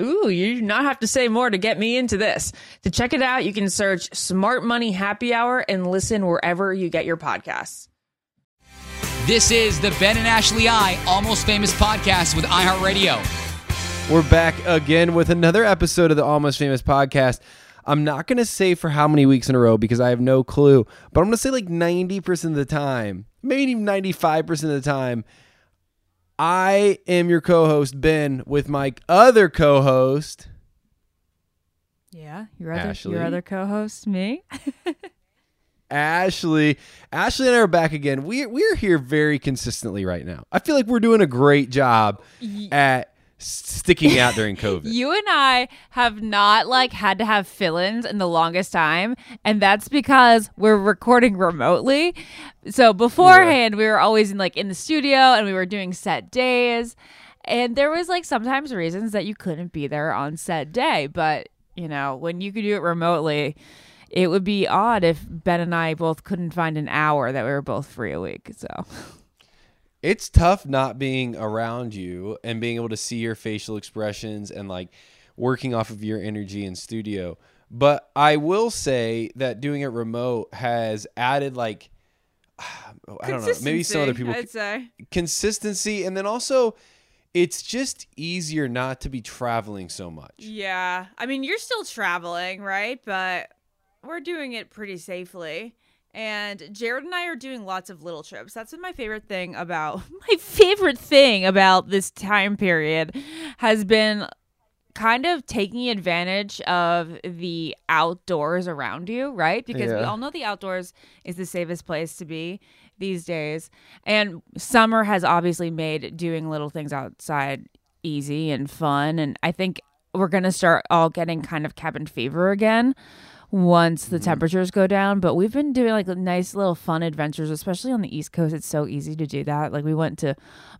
Ooh, you do not have to say more to get me into this. To check it out, you can search Smart Money Happy Hour and listen wherever you get your podcasts. This is the Ben and Ashley I Almost Famous podcast with iHeartRadio. We're back again with another episode of the Almost Famous podcast. I'm not going to say for how many weeks in a row because I have no clue, but I'm going to say like 90% of the time, maybe even 95% of the time, I am your co-host Ben with my other co-host. Yeah, your other Ashley. your other co-host, me. Ashley. Ashley and I are back again. We we're here very consistently right now. I feel like we're doing a great job at sticking out during COVID. You and I have not like had to have fill-ins in the longest time, and that's because we're recording remotely. So beforehand, we were always in like in the studio and we were doing set days. And there was like sometimes reasons that you couldn't be there on set day, but you know, when you could do it remotely, it would be odd if Ben and I both couldn't find an hour that we were both free a week. So it's tough not being around you and being able to see your facial expressions and like working off of your energy in studio. But I will say that doing it remote has added like oh, I don't know, maybe some other people I'd say. consistency and then also it's just easier not to be traveling so much. Yeah. I mean, you're still traveling, right? But we're doing it pretty safely. And Jared and I are doing lots of little trips. That's been my favorite thing about my favorite thing about this time period has been kind of taking advantage of the outdoors around you, right? Because we all know the outdoors is the safest place to be these days. And summer has obviously made doing little things outside easy and fun. And I think we're going to start all getting kind of cabin fever again once the temperatures go down. But we've been doing like nice little fun adventures, especially on the East Coast. It's so easy to do that. Like we went to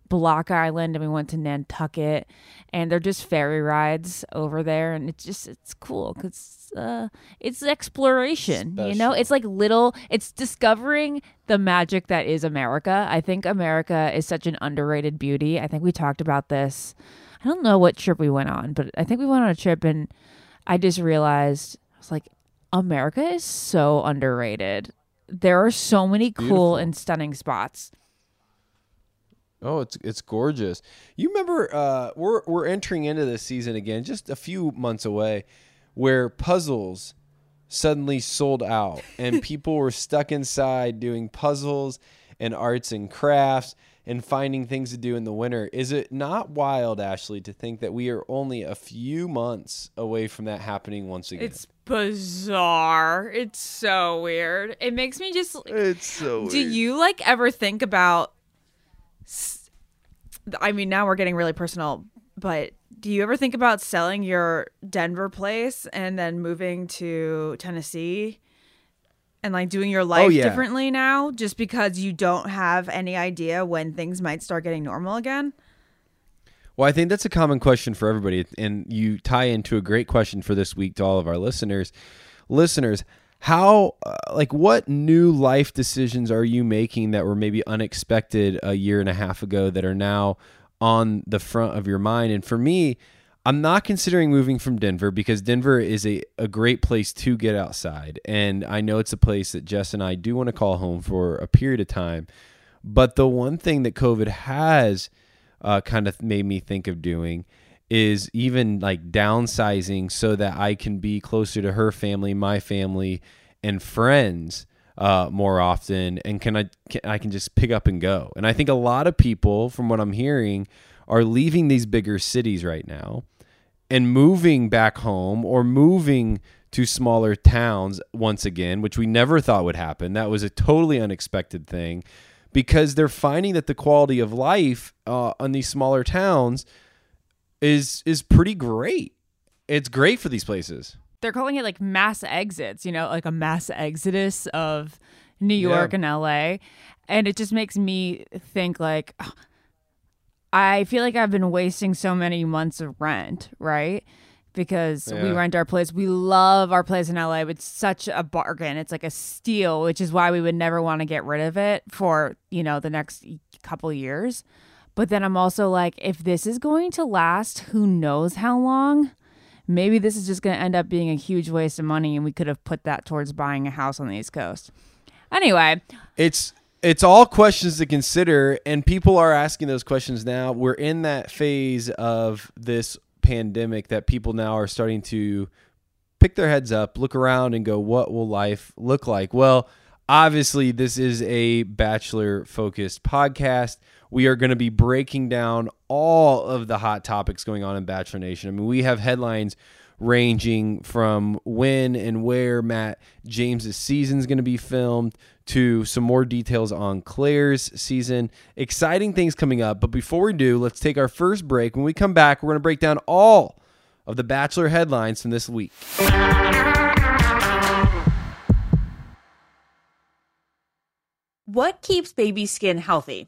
Block Island and we went to Nantucket, and they're just ferry rides over there, and it's just it's cool because uh, it's exploration. You know, it's like little. It's discovering the magic that is America. I think America is such an underrated beauty. I think we talked about this. I don't know what trip we went on, but I think we went on a trip and I just realized I was like, America is so underrated. There are so many cool Beautiful. and stunning spots. Oh, it's it's gorgeous. You remember uh we're we're entering into this season again, just a few months away, where puzzles suddenly sold out and people were stuck inside doing puzzles and arts and crafts and finding things to do in the winter. Is it not wild, Ashley, to think that we are only a few months away from that happening once again? It's bizarre. It's so weird. It makes me just it's so weird. Do you like ever think about? I mean, now we're getting really personal, but do you ever think about selling your Denver place and then moving to Tennessee and like doing your life yeah. differently now just because you don't have any idea when things might start getting normal again? Well, I think that's a common question for everybody, and you tie into a great question for this week to all of our listeners. Listeners, how, uh, like, what new life decisions are you making that were maybe unexpected a year and a half ago that are now on the front of your mind? And for me, I'm not considering moving from Denver because Denver is a, a great place to get outside. And I know it's a place that Jess and I do want to call home for a period of time. But the one thing that COVID has uh, kind of made me think of doing is even like downsizing so that I can be closer to her family, my family, and friends uh, more often, and can I can, I can just pick up and go. And I think a lot of people, from what I'm hearing, are leaving these bigger cities right now and moving back home or moving to smaller towns once again, which we never thought would happen. That was a totally unexpected thing because they're finding that the quality of life uh, on these smaller towns is is pretty great. It's great for these places. They're calling it like mass exits, you know, like a mass exodus of New York and LA. And it just makes me think like I feel like I've been wasting so many months of rent, right? Because we rent our place. We love our place in LA. It's such a bargain. It's like a steal, which is why we would never want to get rid of it for, you know, the next couple years. But then I'm also like, if this is going to last, who knows how long? Maybe this is just going to end up being a huge waste of money and we could have put that towards buying a house on the East Coast. Anyway, It's it's all questions to consider and people are asking those questions now. We're in that phase of this pandemic that people now are starting to pick their heads up, look around and go, what will life look like? Well, obviously this is a bachelor focused podcast. We are going to be breaking down all of the hot topics going on in Bachelor Nation. I mean, we have headlines ranging from when and where Matt James's season is going to be filmed to some more details on Clare's season. Exciting things coming up. But before we do, let's take our first break. When we come back, we're going to break down all of the Bachelor headlines from this week. What keeps baby skin healthy?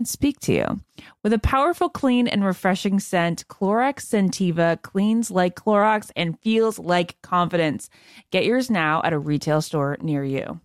can speak to you. With a powerful, clean, and refreshing scent, Clorox Scentiva cleans like Clorox and feels like confidence. Get yours now at a retail store near you.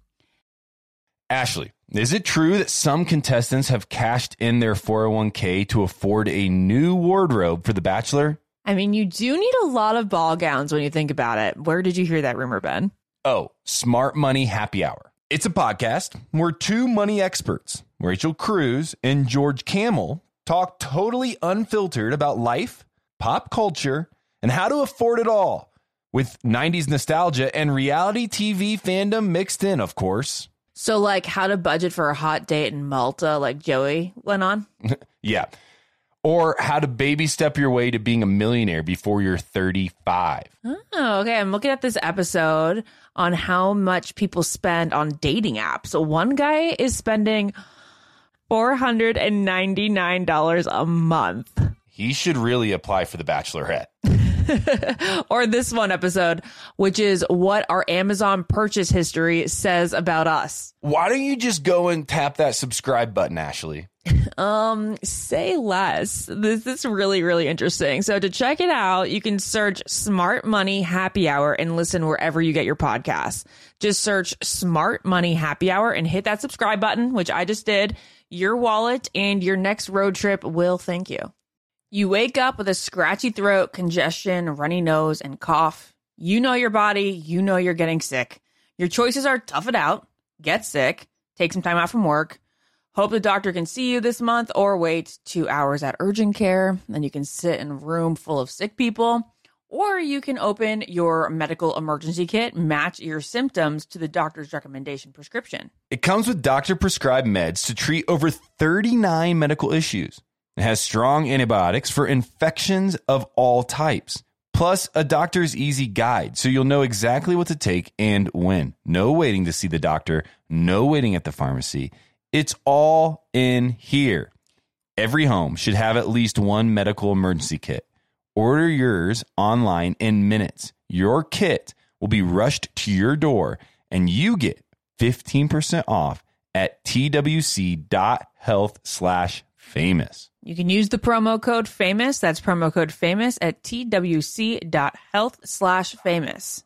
Ashley, is it true that some contestants have cashed in their 401k to afford a new wardrobe for The Bachelor? I mean, you do need a lot of ball gowns when you think about it. Where did you hear that rumor, Ben? Oh, Smart Money Happy Hour. It's a podcast where two money experts, Rachel Cruz and George Kamel, talk totally unfiltered about life, pop culture, and how to afford it all with 90s nostalgia and reality TV fandom mixed in, of course. So, like, how to budget for a hot date in Malta, like Joey went on? Yeah. Or how to baby step your way to being a millionaire before you're 35. Oh, okay. I'm looking at this episode on how much people spend on dating apps. So one guy is spending $499 a month. He should really apply for the Bachelorette. or this one episode, which is what our Amazon purchase history says about us. Why don't you just go and tap that subscribe button, Ashley? Um, say less. This is really, really interesting. So to check it out, you can search Smart Money Happy Hour and listen wherever you get your podcasts. Just search Smart Money Happy Hour and hit that subscribe button, which I just did. Your wallet and your next road trip will thank you. You wake up with a scratchy throat, congestion, runny nose, and cough. You know your body, you know you're getting sick. Your choices are tough it out, get sick, take some time out from work, hope the doctor can see you this month, or wait two hours at urgent care. Then you can sit in a room full of sick people. Or you can open your medical emergency kit, match your symptoms to the doctor's recommendation prescription. It comes with doctor prescribed meds to treat over 39 medical issues. It has strong antibiotics for infections of all types, plus a doctor's easy guide so you'll know exactly what to take and when. No waiting to see the doctor, no waiting at the pharmacy. It's all in here. Every home should have at least one medical emergency kit. Order yours online in minutes. Your kit will be rushed to your door and you get 15% off at twc.health slash famous. You can use the promo code famous. That's promo code famous at twc.health slash famous.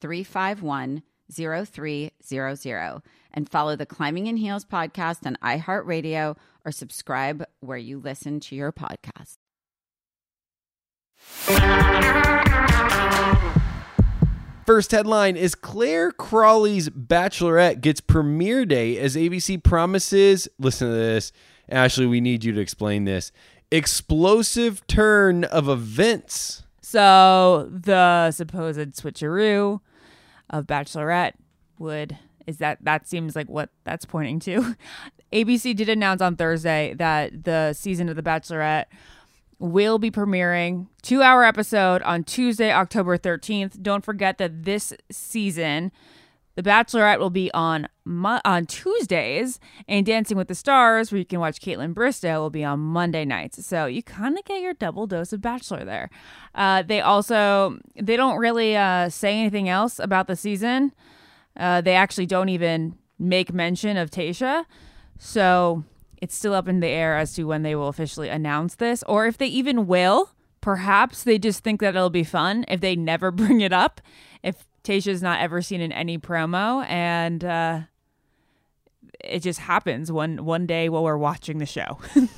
351 0300 and follow the Climbing in Heels podcast on iHeartRadio or subscribe where you listen to your podcast. First headline is Clare Crawley's Bachelorette gets premiere day as ABC promises. Listen to this. Ashley, we need you to explain this. Explosive turn of events. So the supposed switcheroo of Bachelorette would is that that seems like what that's pointing to. ABC did announce on Thursday that the season of The Bachelorette will be premiering two hour episode on Tuesday, October 13th. Don't forget that this season, The Bachelorette will be on on Tuesdays, and Dancing with the Stars, where you can watch Kaitlyn Bristowe, will be on Monday nights. So you kind of get your double dose of Bachelor there. Uh, they also they don't really uh, say anything else about the season. Uh, they actually don't even make mention of Tayshia. So it's still up in the air as to when they will officially announce this, or if they even will. Perhaps they just think that it'll be fun if they never bring it up. If Tayshia's not ever seen in any promo, and uh, it just happens one one day while we're watching the show.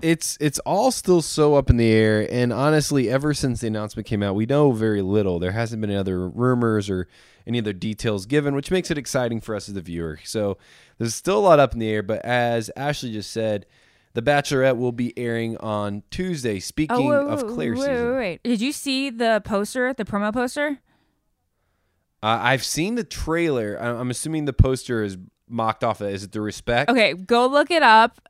It's it's all still so up in the air, and honestly, ever since the announcement came out, we know very little. There hasn't been any other rumors or any other details given, which makes it exciting for us as the viewer. So there's still a lot up in the air. But as Ashley just said, The Bachelorette will be airing on Tuesday. Speaking Oh, wait, of wait, Clare's wait, season, wait, wait. Did you see the poster, the promo poster? Uh, I've seen the trailer. I'm assuming the poster is mocked off. Of, is it the respect? Okay, go look it up.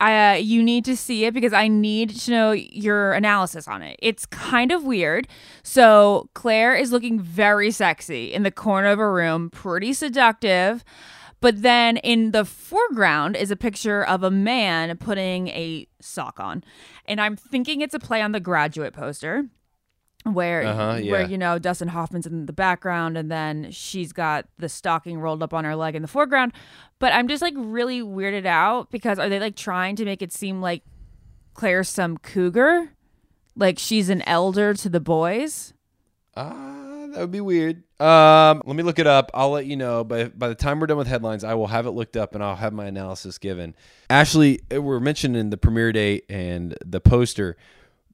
I, uh, you need to see it because I need to know your analysis on it. It's kind of weird. So Clare is looking very sexy in the corner of a room, pretty seductive. But then in the foreground is a picture of a man putting a sock on. And I'm thinking it's a play on the graduate poster where Uh-huh, yeah. where you know Dustin Hoffman's in the background and then she's got the stocking rolled up on her leg in the foreground. But I'm just like really weirded out because are they like trying to make it seem like Clare's some cougar? Like she's an elder to the boys? Ah, that would be weird. Um, let me look it up. I'll let you know. But by the time we're done with headlines, I will have it looked up and I'll have my analysis given. Ashley, uh, we're mentioning the premiere date and the poster,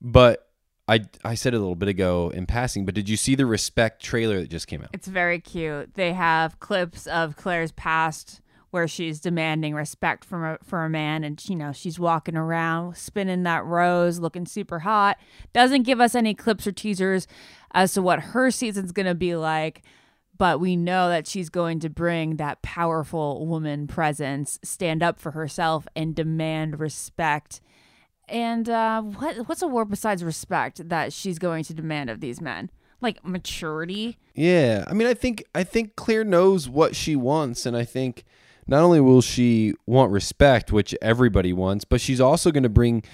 but I I said it a little bit ago in passing. But did you see the Respect trailer that just came out? It's very cute. They have clips of Clare's past where she's demanding respect from a, for a man and you know she's walking around spinning that rose looking super hot doesn't give us any clips or teasers as to what her season's going to be like but we know that she's going to bring that powerful woman presence stand up for herself and demand respect and uh, what what's a word besides respect that she's going to demand of these men like maturity Yeah, I mean, I think I think Clare knows what she wants, and I think not only will she want respect, which everybody wants, but she's also going to bring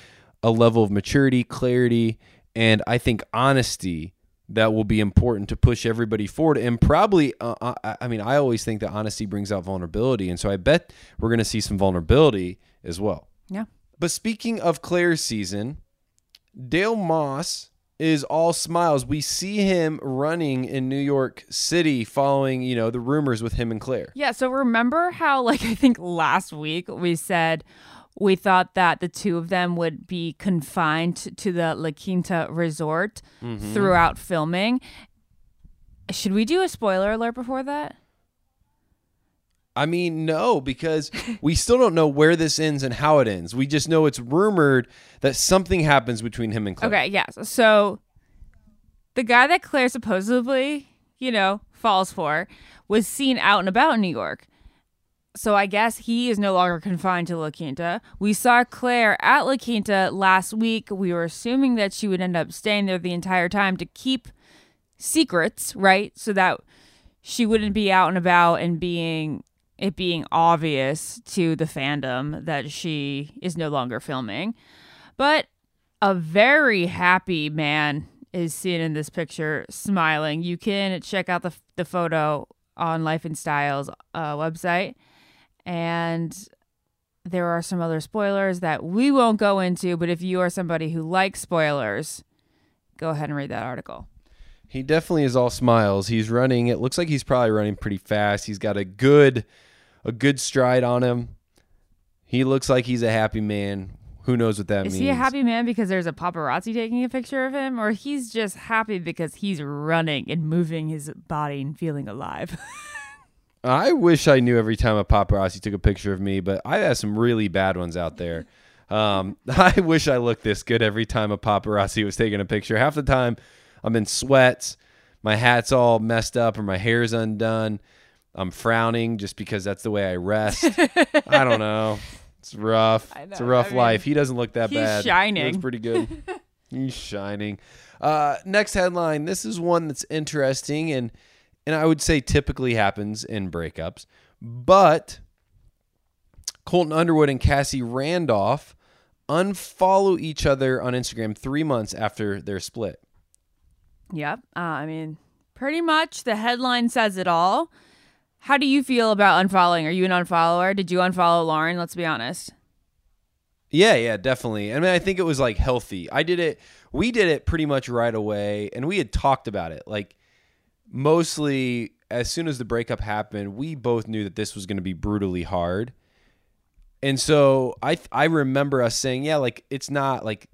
a level of maturity, clarity, and I think honesty that will be important to push everybody forward. And probably, uh, I, I mean, I always think that honesty brings out vulnerability, and so I bet we're going to see some vulnerability as well. yeah But speaking of Clare's season, Dale Moss is all smiles. We see him running in New York City following, you know, the rumors with him and Clare. Yeah, so remember how like I think last week we said we thought that the two of them would be confined to the La Quinta resort mm-hmm. throughout filming. Should we do a spoiler alert before that? I mean, no, because we still don't know where this ends and how it ends. We just know it's rumored that something happens between him and Clare. Okay, yes. So the guy that Clare supposedly, you know, falls for was seen out and about in New York. So I guess he is no longer confined to La Quinta. We saw Clare at La Quinta last week. We were assuming that she would end up staying there the entire time to keep secrets, right? So that she wouldn't be out and about and being it being obvious to the fandom that she is no longer filming. But a very happy man is seen in this picture smiling. You can check out the the photo on Life and Styles uh, website, and there are some other spoilers that we won't go into. But if you are somebody who likes spoilers, go ahead and read that article. He definitely is all smiles. He's running. It looks like he's probably running pretty fast. He's got a good a good stride on him. He looks like he's a happy man. Who knows what that Is means? Is he a happy man because there's a paparazzi taking a picture of him, or he's just happy because he's running and moving his body and feeling alive? I wish I knew every time a paparazzi took a picture of me, but I have some really bad ones out there. Um, I wish I looked this good every time a paparazzi was taking a picture. Half the time, I'm in sweats, my hat's all messed up, or my hair's undone. I'm frowning just because that's the way I rest. I don't know. It's rough. I It's a rough I mean, life. He doesn't look that he's bad. He's shining. That's pretty good. he's shining. Uh, next headline. This is one that's interesting and and I would say typically happens in breakups, but Colton Underwood and Cassie Randolph unfollow each other on Instagram three months after their split. Yep. Uh, I mean, pretty much the headline says it all. How do you feel about unfollowing? Are you an unfollower? Did you unfollow Lauren? Let's be honest. Yeah, yeah, definitely. I mean, I think it was like healthy. I did it. We did it pretty much right away, and we had talked about it. Like mostly as soon as the breakup happened, we both knew that this was going to be brutally hard. And so I I remember us saying, yeah, like it's not like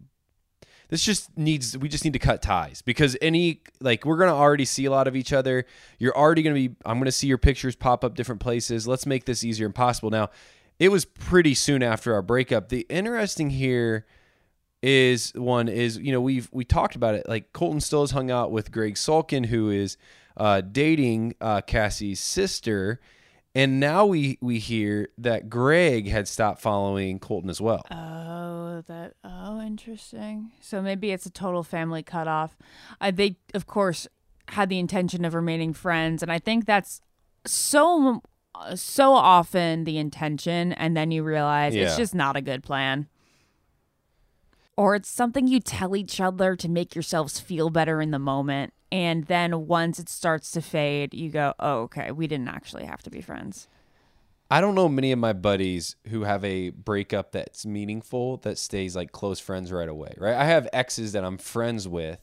this just needs we just need to cut ties because any like we're going to already see a lot of each other. You're already going to be I'm going to see your pictures pop up different places. Let's make this easier and possible. Now, it was pretty soon after our breakup. The interesting here is one is you know we've we talked about it like Colton still has hung out with Greg Sulkin who is uh, dating uh, Cassie's sister, and now we we hear that Greg had stopped following Colton as well. Oh, that. Oh, interesting. So maybe it's a total family cutoff. Uh, they, of course, had the intention of remaining friends, and I think that's so so often the intention, and then you realize Yeah. it's just not a good plan. Or it's something you tell each other to make yourselves feel better in the moment. And then once it starts to fade, you go, oh, okay, we didn't actually have to be friends. I don't know many of my buddies who have a breakup that's meaningful that stays like close friends right away, right? I have exes that I'm friends with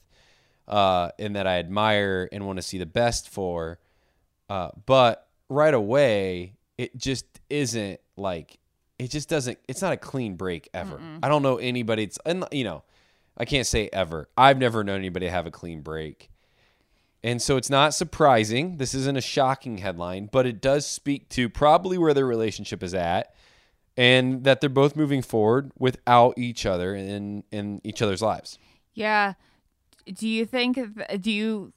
uh, and that I admire and want to see the best for. Uh, but right away, it just isn't like, it just doesn't, it's not a clean break ever. I don't know anybody, it's, and you know, I can't say ever. I've never known anybody have a clean break. And so it's not surprising. This isn't a shocking headline, but it does speak to probably where their relationship is at and that they're both moving forward without each other in in each other's lives. Yeah. Do you think do you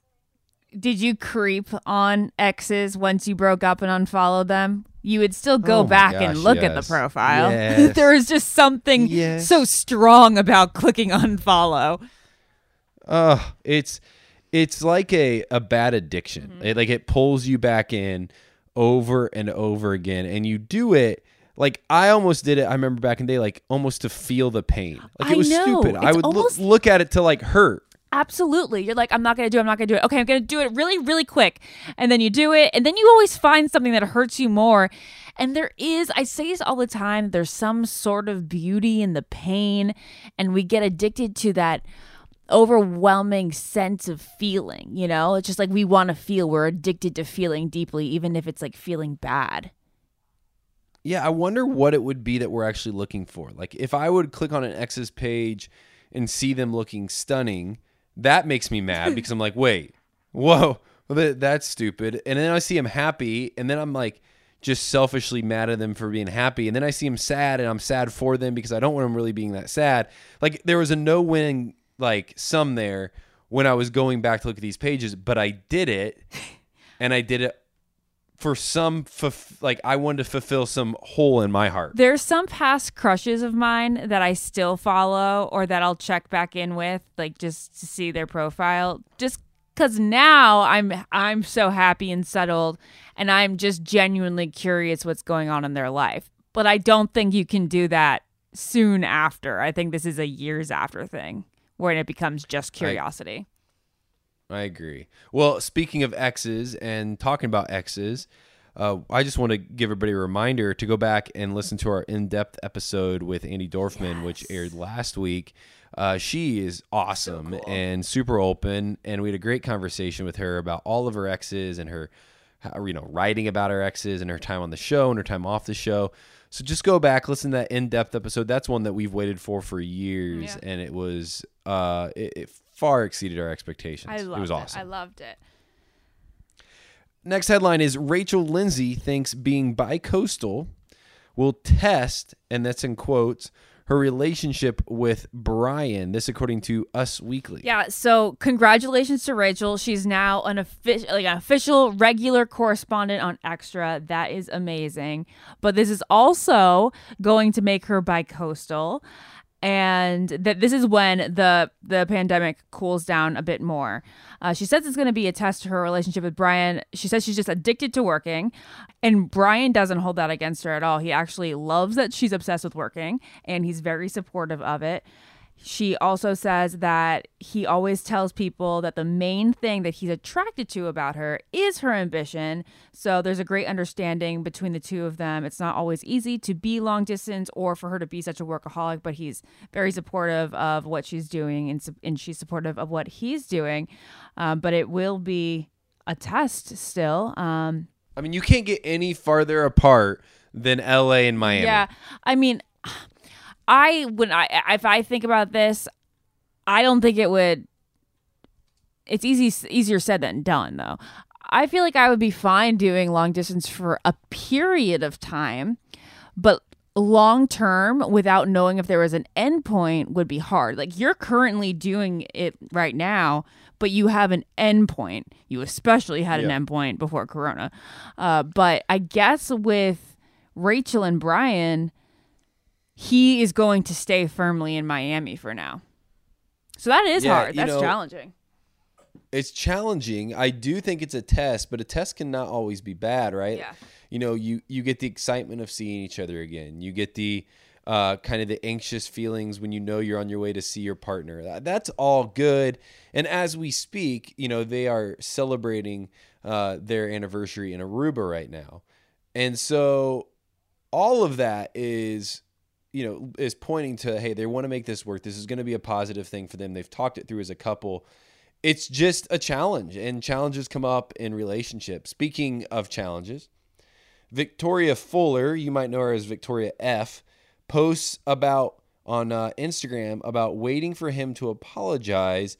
did you creep on exes once you broke up and unfollowed them? You would still go Oh back gosh, and look at the profile. Yes. there is just something Yes. so strong about clicking unfollow. Uh, it's it's like a, a bad addiction. Mm-hmm. It, like it pulls you back in over and over again and you do it like I almost did it. I remember back in the day, like almost to feel the pain. Like I it was know. stupid. I It's would look almost- look at it to like hurt. Absolutely. You're like, I'm not going to do it. I'm not going to do it. Okay, I'm going to do it really, really quick. And then you do it. And then you always find something that hurts you more. And there is, I say this all the time, there's some sort of beauty in the pain. And we get addicted to that overwhelming sense of feeling. You know, it's just like we want to feel. We're addicted to feeling deeply, even if it's like feeling bad. Yeah, I wonder what it would be that we're actually looking for. Like if I would click on an ex's page and see them looking stunning, that makes me mad because I'm like, wait, whoa, that, that's stupid. And then I see him happy, and then I'm like, just selfishly mad at them for being happy. And then I see them sad and I'm sad for them because I don't want them really being that sad. Like there was a no win like some there when I was going back to look at these pages, but I did it and I did it for some fulf- like I wanted to fulfill some hole in my heart. There's some past crushes of mine that I still follow or that I'll check back in with, like just to see their profile. Just because now I'm I'm so happy and settled, and I'm just genuinely curious what's going on in their life. But I don't think you can do that soon after. I think this is a years after thing when it becomes just curiosity. I agree. Well, speaking of exes and talking about exes, uh, I just want to give everybody a reminder to go back and listen to our in-depth episode with Andi Dorfman, which aired last week. Uh, she is awesome and super open, and we had a great conversation with her about all of her exes and her, how- you know, writing about her exes and her time on the show and her time off the show. So just go back, listen to that in-depth episode. That's one that we've waited for for years, Yeah. and it was uh, it, it far exceeded our expectations. I loved it was awesome. I loved it. Next headline is Rachel Lindsay thinks being bicoastal will test, and that's in quotes, her relationship with Bryan. This according to Us Weekly. Yeah, so congratulations to Rachel. She's now an official like an official regular correspondent on Extra. That is amazing. But this is also going to make her bicoastal and that this is when the the pandemic cools down a bit more. Uh, she says it's going to be a test to her relationship with Bryan. She says she's just addicted to working, and Bryan doesn't hold that against her at all. He actually loves that she's obsessed with working, and he's very supportive of it. She also says that he always tells people that the main thing that he's attracted to about her is her ambition. So there's a great understanding between the two of them. It's not always easy to be long distance or for her to be such a workaholic, but he's very supportive of what she's doing and, and she's supportive of what he's doing. Um, but it will be a test still. Um, I mean, you can't get any farther apart than LA and Miami. Yeah, I mean, I when I if I think about this, I don't think it would. It's easy easier said than done, though. I feel like I would be fine doing long distance for a period of time, but long term without knowing if there was an end point would be hard. Like you're currently doing it right now, but you have an end point. You especially had an end point before Corona. Uh, but I guess with Rachel and Bryan, he is going to stay firmly in Miami for now. So that is Yeah, hard. That's know, challenging. It's challenging. I do think it's a test, but a test cannot always be bad, right? Yeah. You know, you you get the excitement of seeing each other again. You get the uh, kind of the anxious feelings when you know you're on your way to see your partner. That, that's all good. And as we speak, you know, they are celebrating uh, their anniversary in Aruba right now, and so all of that is you know is pointing to hey they want to make this work. This is going to be a positive thing for them. They've talked it through as a couple. It's just a challenge and challenges come up in relationships. Speaking of challenges victoria fuller you might know her as victoria f posts about on uh, instagram about waiting for him to apologize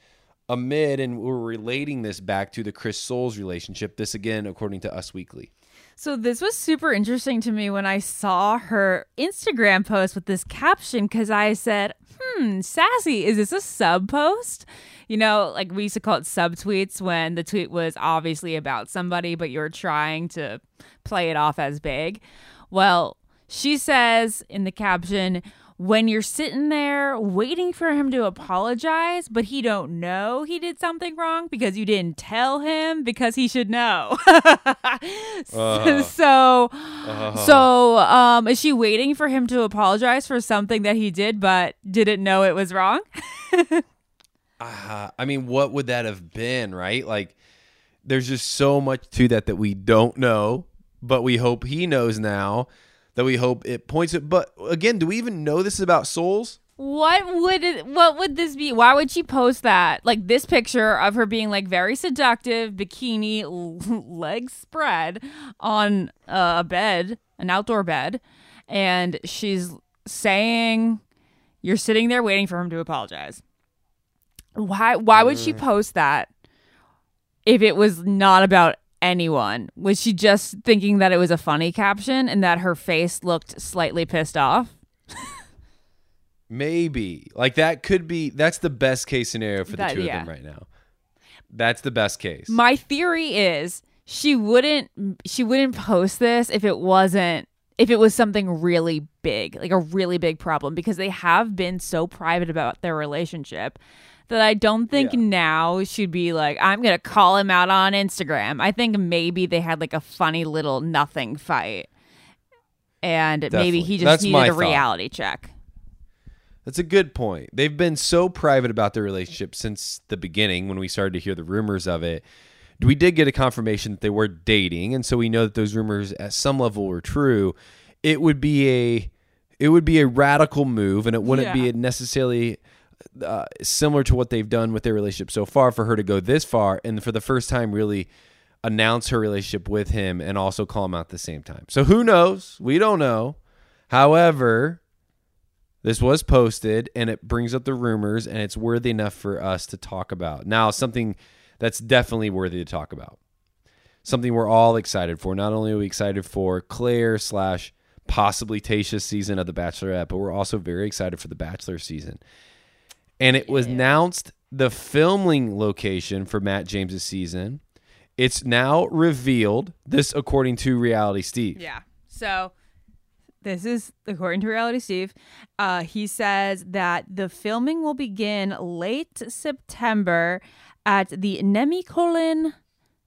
amid and we're relating this back to the chris soules relationship. This again according to us weekly So this was super interesting to me when I saw her Instagram post with this caption because I said, "Hmm, sassy. Is this a sub post?" You know, like we used to call it sub tweets when the tweet was obviously about somebody, but you're trying to play it off as big. Well, she says in the caption, when you're sitting there waiting for him to apologize, but he don't know he did something wrong because you didn't tell him because he should know. so so um is she waiting for him to apologize for something that he did but didn't know it was wrong? uh, I mean, what would that have been, right? Like, there's just so much to that that we don't know, but we hope he knows now. That we hope it points it. But again, do we even know this is about Soules? What would it, what would this be? Why would she post that? Like this picture of her being like very seductive, bikini, legs spread on a bed, an outdoor bed, and she's saying you're sitting there waiting for him to apologize. Why why would she mm. post that if it was not about anyone? Was she just thinking that it was a funny caption and that her face looked slightly pissed off? Maybe. Like that could be that's the best case scenario for the That- two yeah. of them right now. That's the best case. My theory is she wouldn't she wouldn't post this if it wasn't if it was something really big, like a really big problem because they have been so private about their relationship that I don't think Yeah. now she'd be like I'm going to call him out on Instagram. I think maybe they had like a funny little nothing fight. And maybe he just That's needed a thought. reality check. That's a good point. They've been so private about their relationship since the beginning when we started to hear the rumors of it. We did get a confirmation that they were dating, and so we know that those rumors at some level were true. It would be a it would be a radical move, and it wouldn't be Yeah. necessarily uh, similar to what they've done with their relationship so far for her to go this far and for the first time really announce her relationship with him and also call him out at the same time. So who knows? We don't know. However, this was posted and it brings up the rumors and it's worthy enough for us to talk about. Now, something that's definitely worthy to talk about. Something we're all excited for. Not only are we excited for Clare slash possibly Tayshia's season of The Bachelorette, but we're also very excited for the Bachelor season. And it was announced the filming location for Matt James's season. It's now revealed. This, according to Reality Steve. Yeah. So this is according to Reality Steve. Uh, he says that the filming will begin late September at the Nemacolin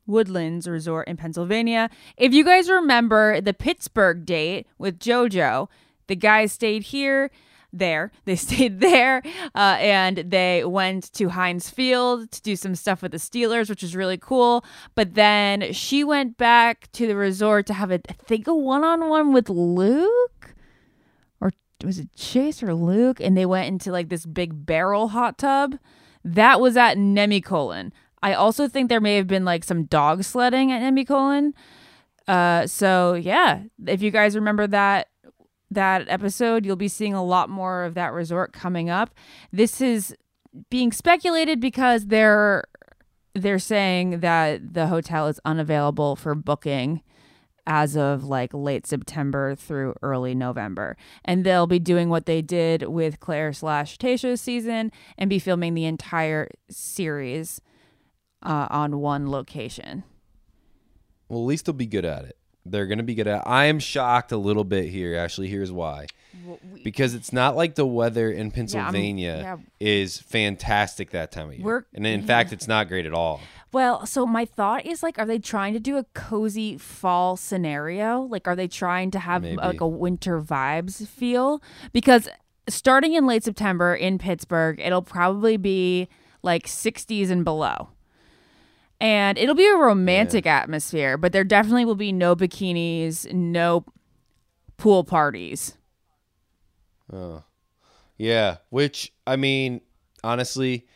Woodlands Resort in Pennsylvania. If you guys remember the Pittsburgh date with JoJo, the guys stayed here. There, they stayed there, uh, and they went to Heinz Field to do some stuff with the Steelers, which was really cool. But then she went back to the resort to have a, I think, a one-on-one with Luke, or was it Chase or Luke? And they went into like this big barrel hot tub. That was at Nemacolin. I also think there may have been like some dog sledding at Nemacolin. Uh, so yeah, if you guys remember that that episode, you'll be seeing a lot more of that resort coming up. This is being speculated because they're they're saying that the hotel is unavailable for booking as of like late September through early November. And they'll be doing what they did with Clare slash Tayshia's season and be filming the entire series uh, on one location. Well, at least they'll be good at it. They're going to be good at. I am shocked a little bit here. Actually, here's why. Because it's not like the weather in Pennsylvania yeah. is fantastic that time of year, We're- and in fact, it's not great at all. Well, so my thought is like, are they trying to do a cozy fall scenario? Like, are they trying to have Maybe. like a winter vibes feel? Because starting in late September in Pittsburgh, it'll probably be like 60s and below. And it'll be a romantic atmosphere, but there definitely will be no bikinis, no pool parties. Oh. Yeah, which I mean, honestly,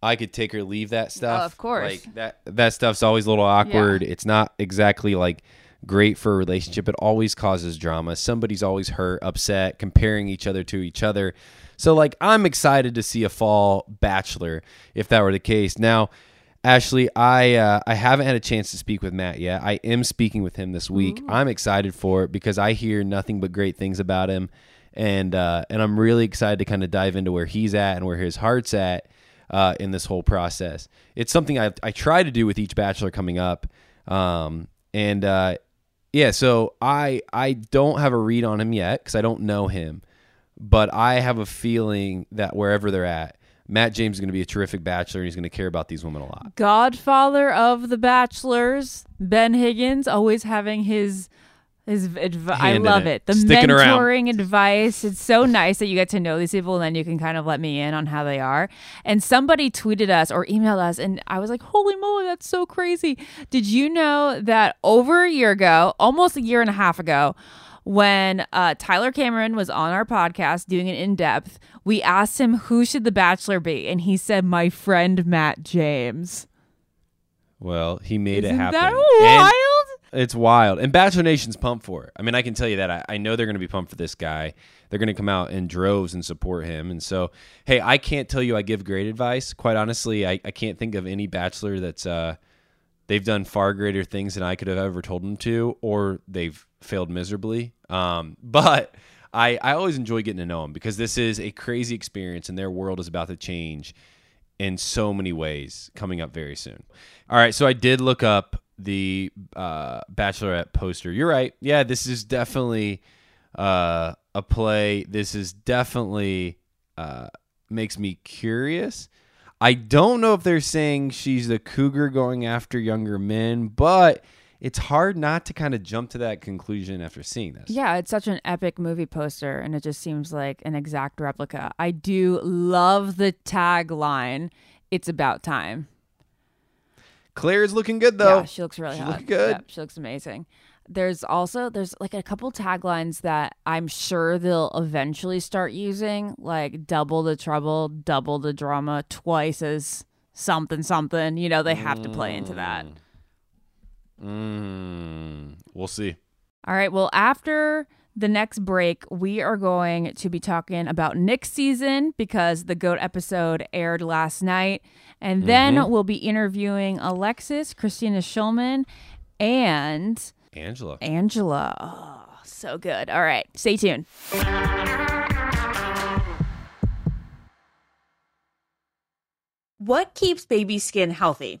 I could take or leave that oh, stuff. Oh, of course. like that that stuff's always a little awkward. It's not exactly like great for a relationship. It always causes drama. Somebody's always hurt, upset, comparing each other to each other. So like, I'm excited to see a fall Bachelor if that were the case. Now. Ashley, I uh, I haven't had a chance to speak with Matt yet. I am speaking with him this week. I'm excited for it because I hear nothing but great things about him, and uh, and I'm really excited to kind of dive into where he's at and where his heart's at uh, in this whole process. It's something I I try to do with each bachelor coming up, um, and uh, yeah. So I I don't have a read on him yet because I don't know him, but I have a feeling that wherever they're at, Matt James is going to be a terrific bachelor and he's going to care about these women a lot. Godfather of the Bachelors, Ben Higgins, always having his his advice. I love it. it. The Sticking around. mentoring advice. It's so nice that you get to know these people and then you can kind of let me in on how they are. And somebody tweeted us or emailed us, and I was like, "Holy moly, that's so crazy!" Did you know that over a year ago, almost a year and a half ago? When uh, Tyler Cameron was on our podcast doing an in depth, we asked him who should the Bachelor be, and he said, "My friend Matt James." Well, he made Isn't it happen. that And wild? it's wild. And Bachelor Nation's pumped for it. I mean, I can tell you that. I, I know they're going to be pumped for this guy. They're going to come out in droves and support him. And so, hey, I can't tell you I give great advice. Quite honestly, I, I can't think of any Bachelor that's uh, they've done far greater things than I could have ever told them to, or they've failed miserably. Um, but I, I always enjoy getting to know them because this is a crazy experience and their world is about to change in so many ways coming up very soon. All right, so I did look up the uh, Bachelorette poster. You're right. Yeah, this is definitely uh, a play. This is definitely uh, makes me curious. I don't know if they're saying she's the cougar going after younger men, but it's hard not to kind of jump to that conclusion after seeing this. Yeah, it's such an epic movie poster, and it just seems like an exact replica. I do love the tagline. It's about time. Clare is looking good though. Yeah, she looks really She hot. looks good. Yep, she looks amazing. There's also there's like a couple taglines that I'm sure they'll eventually start using, like double the trouble, double the drama, twice as something something. You know, they have to play into that. Mm. Mm, we'll see. All right. Well, after the next break, we are going to be talking about Nick's season because the GOAT episode aired last night. And then we'll be interviewing Alexis, Kristina Schulman, and Angela. Angela. Oh, so good. All right. Stay tuned. What keeps baby skin healthy?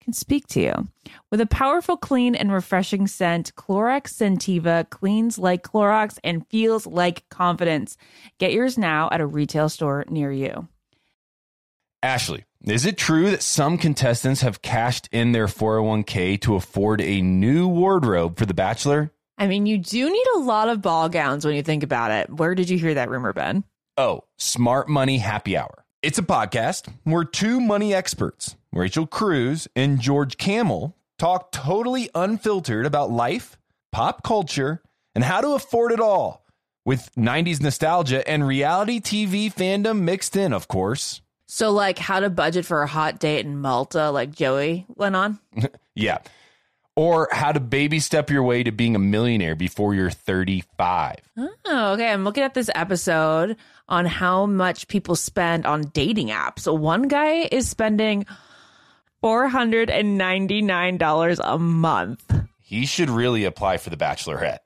can speak to you. With a powerful, clean, and refreshing scent, Clorox Scentiva cleans like Clorox and feels like confidence. Get yours now at a retail store near you. Ashley, is it true that some contestants have cashed in their 401k to afford a new wardrobe for The Bachelor? I mean, you do need a lot of ball gowns when you think about it. Where did you hear that rumor, Ben? Oh, Smart Money Happy Hour. It's a podcast where two money experts, Rachel Cruz and George Kamel, talk totally unfiltered about life, pop culture, and how to afford it all with 90s nostalgia and reality TV fandom mixed in, of course. So, like, how to budget for a hot date in Malta, like Joey went on? Yeah. Or how to baby step your way to being a millionaire before you're 35. Oh, okay. I'm looking at this episode on how much people spend on dating apps. So one guy is spending $499 a month. He should really apply for the Bachelorette.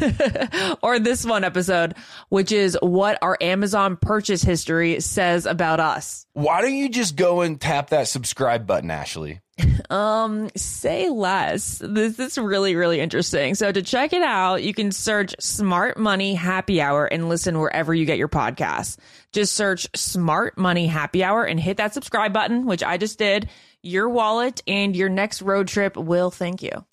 or this one episode, which is what our Amazon purchase history says about us. Why don't you just go and tap that subscribe button, Ashley? Um, say less. This is really, really interesting. So to check it out, you can search Smart Money Happy Hour and listen wherever you get your podcasts. Just search Smart Money Happy Hour and hit that subscribe button, which I just did. Your wallet and your next road trip will thank you.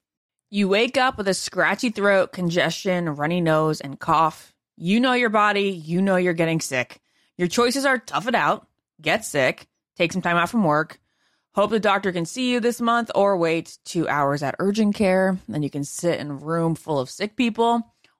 You wake up with a scratchy throat, congestion, runny nose, and cough. You know your body, you know you're getting sick. Your choices are tough it out, get sick, take some time out from work, hope the doctor can see you this month, or wait two hours at urgent care. Then you can sit in a room full of sick people,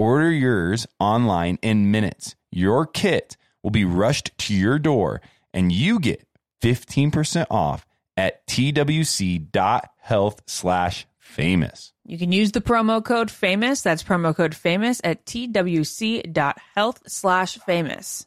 Order yours online in minutes. Your kit will be rushed to your door and you get 15% off at twc.health slash famous. You can use the promo code famous. That's promo code famous at twc.health slash famous.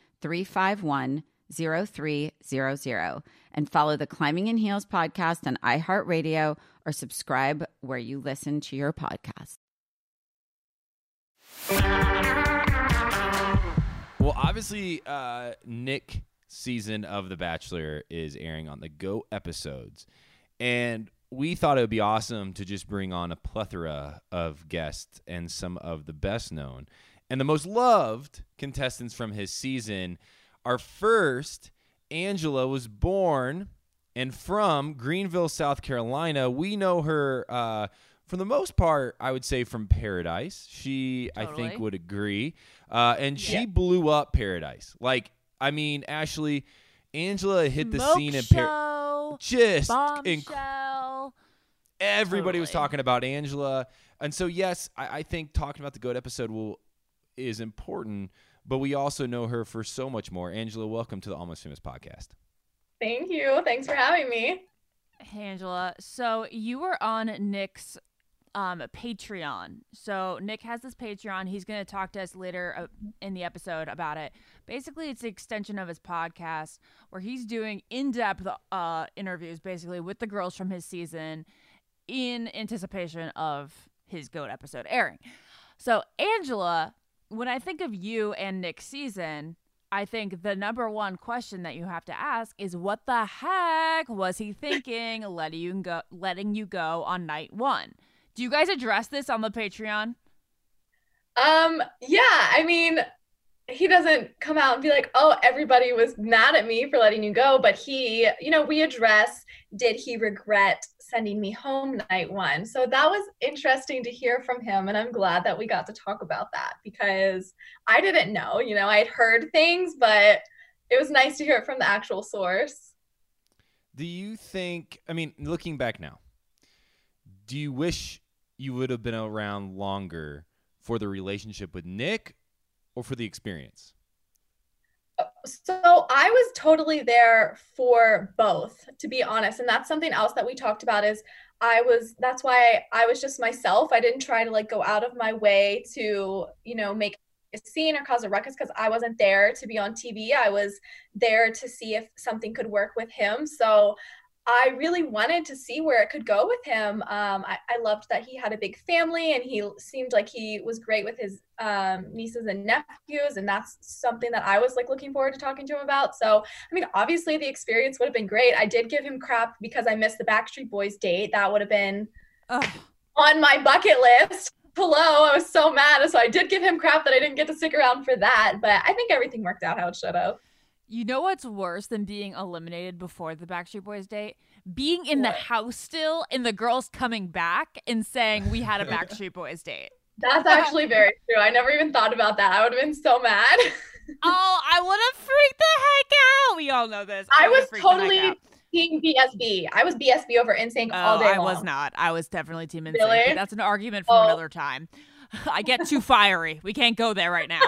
351 0300 and follow the Climbing in Heels podcast on iHeartRadio or subscribe where you listen to your podcast. Well, obviously, uh, Nick season of The Bachelor is airing on the Go episodes, and we thought it would be awesome to just bring on a plethora of guests and some of the best known and the most loved contestants from his season. are first, Angela, was born and from Greenville, South Carolina. We know her. Uh, for the most part, I would say from Paradise. She, I think, would agree. Uh, and she blew up Paradise. Like, I mean, Ashley, Angela hit the Smoke scene in Paradise. Just inc- bombshell. everybody was talking about Angela, and so yes, I, I think talking about the goat episode will is important, but we also know her for so much more. Angela, welcome to the Almost Famous podcast. Thank you. Thanks for having me. Hey, Angela. So you were on Nick's um, Patreon. So Nick has this Patreon. He's going to talk to us later uh, in the episode about it. Basically, it's an extension of his podcast where he's doing in-depth uh, interviews, basically with the girls from his season, in anticipation of his goat episode airing. So Angela, when I think of you and Nick's season, I think the number one question that you have to ask is what the heck was he thinking letting you go letting you go on night one? Do you guys address this on the Patreon? Um, yeah, I mean, he doesn't come out and be like, "Oh, everybody was mad at me for letting you go," but he, you know, we address did he regret sending me home night 1. So that was interesting to hear from him and I'm glad that we got to talk about that because I didn't know, you know, I'd heard things, but it was nice to hear it from the actual source. Do you think? I mean, looking back now, do you wish you would have been around longer for the relationship with Nick, or for the experience? So I was totally there for both, to be honest. And that's something else that we talked about is I was that's why I was just myself. I didn't try to like go out of my way to, you know, make a scene or cause a ruckus because I wasn't there to be on TV. I was there to see if something could work with him. So I really wanted to see where it could go with him. Um, I, I loved that he had a big family and he seemed like he was great with his um, nieces and nephews. And that's something that I was like looking forward to talking to him about. So, I mean, obviously the experience would have been great. I did give him crap because I missed the Backstreet Boys date. That would have been Ugh. on my bucket list. hello, I was so mad. So I did give him crap that I didn't get to stick around for that. But I think everything worked out how it should have. You know what's worse than being eliminated before the Backstreet Boys date? Being in the house still and the girls coming back and saying we had a Backstreet Boys date. That's actually very true. I never even thought about that. I would have been so mad. oh, I would have freaked the heck out. We all know this. I would've was freaked the heck totally team BSB. I was BSB over NSYNC oh, all Oh, day I long. was not. I was definitely Team NSYNC. Really? That's an argument for Oh. another time. I get too fiery. We can't go there right now.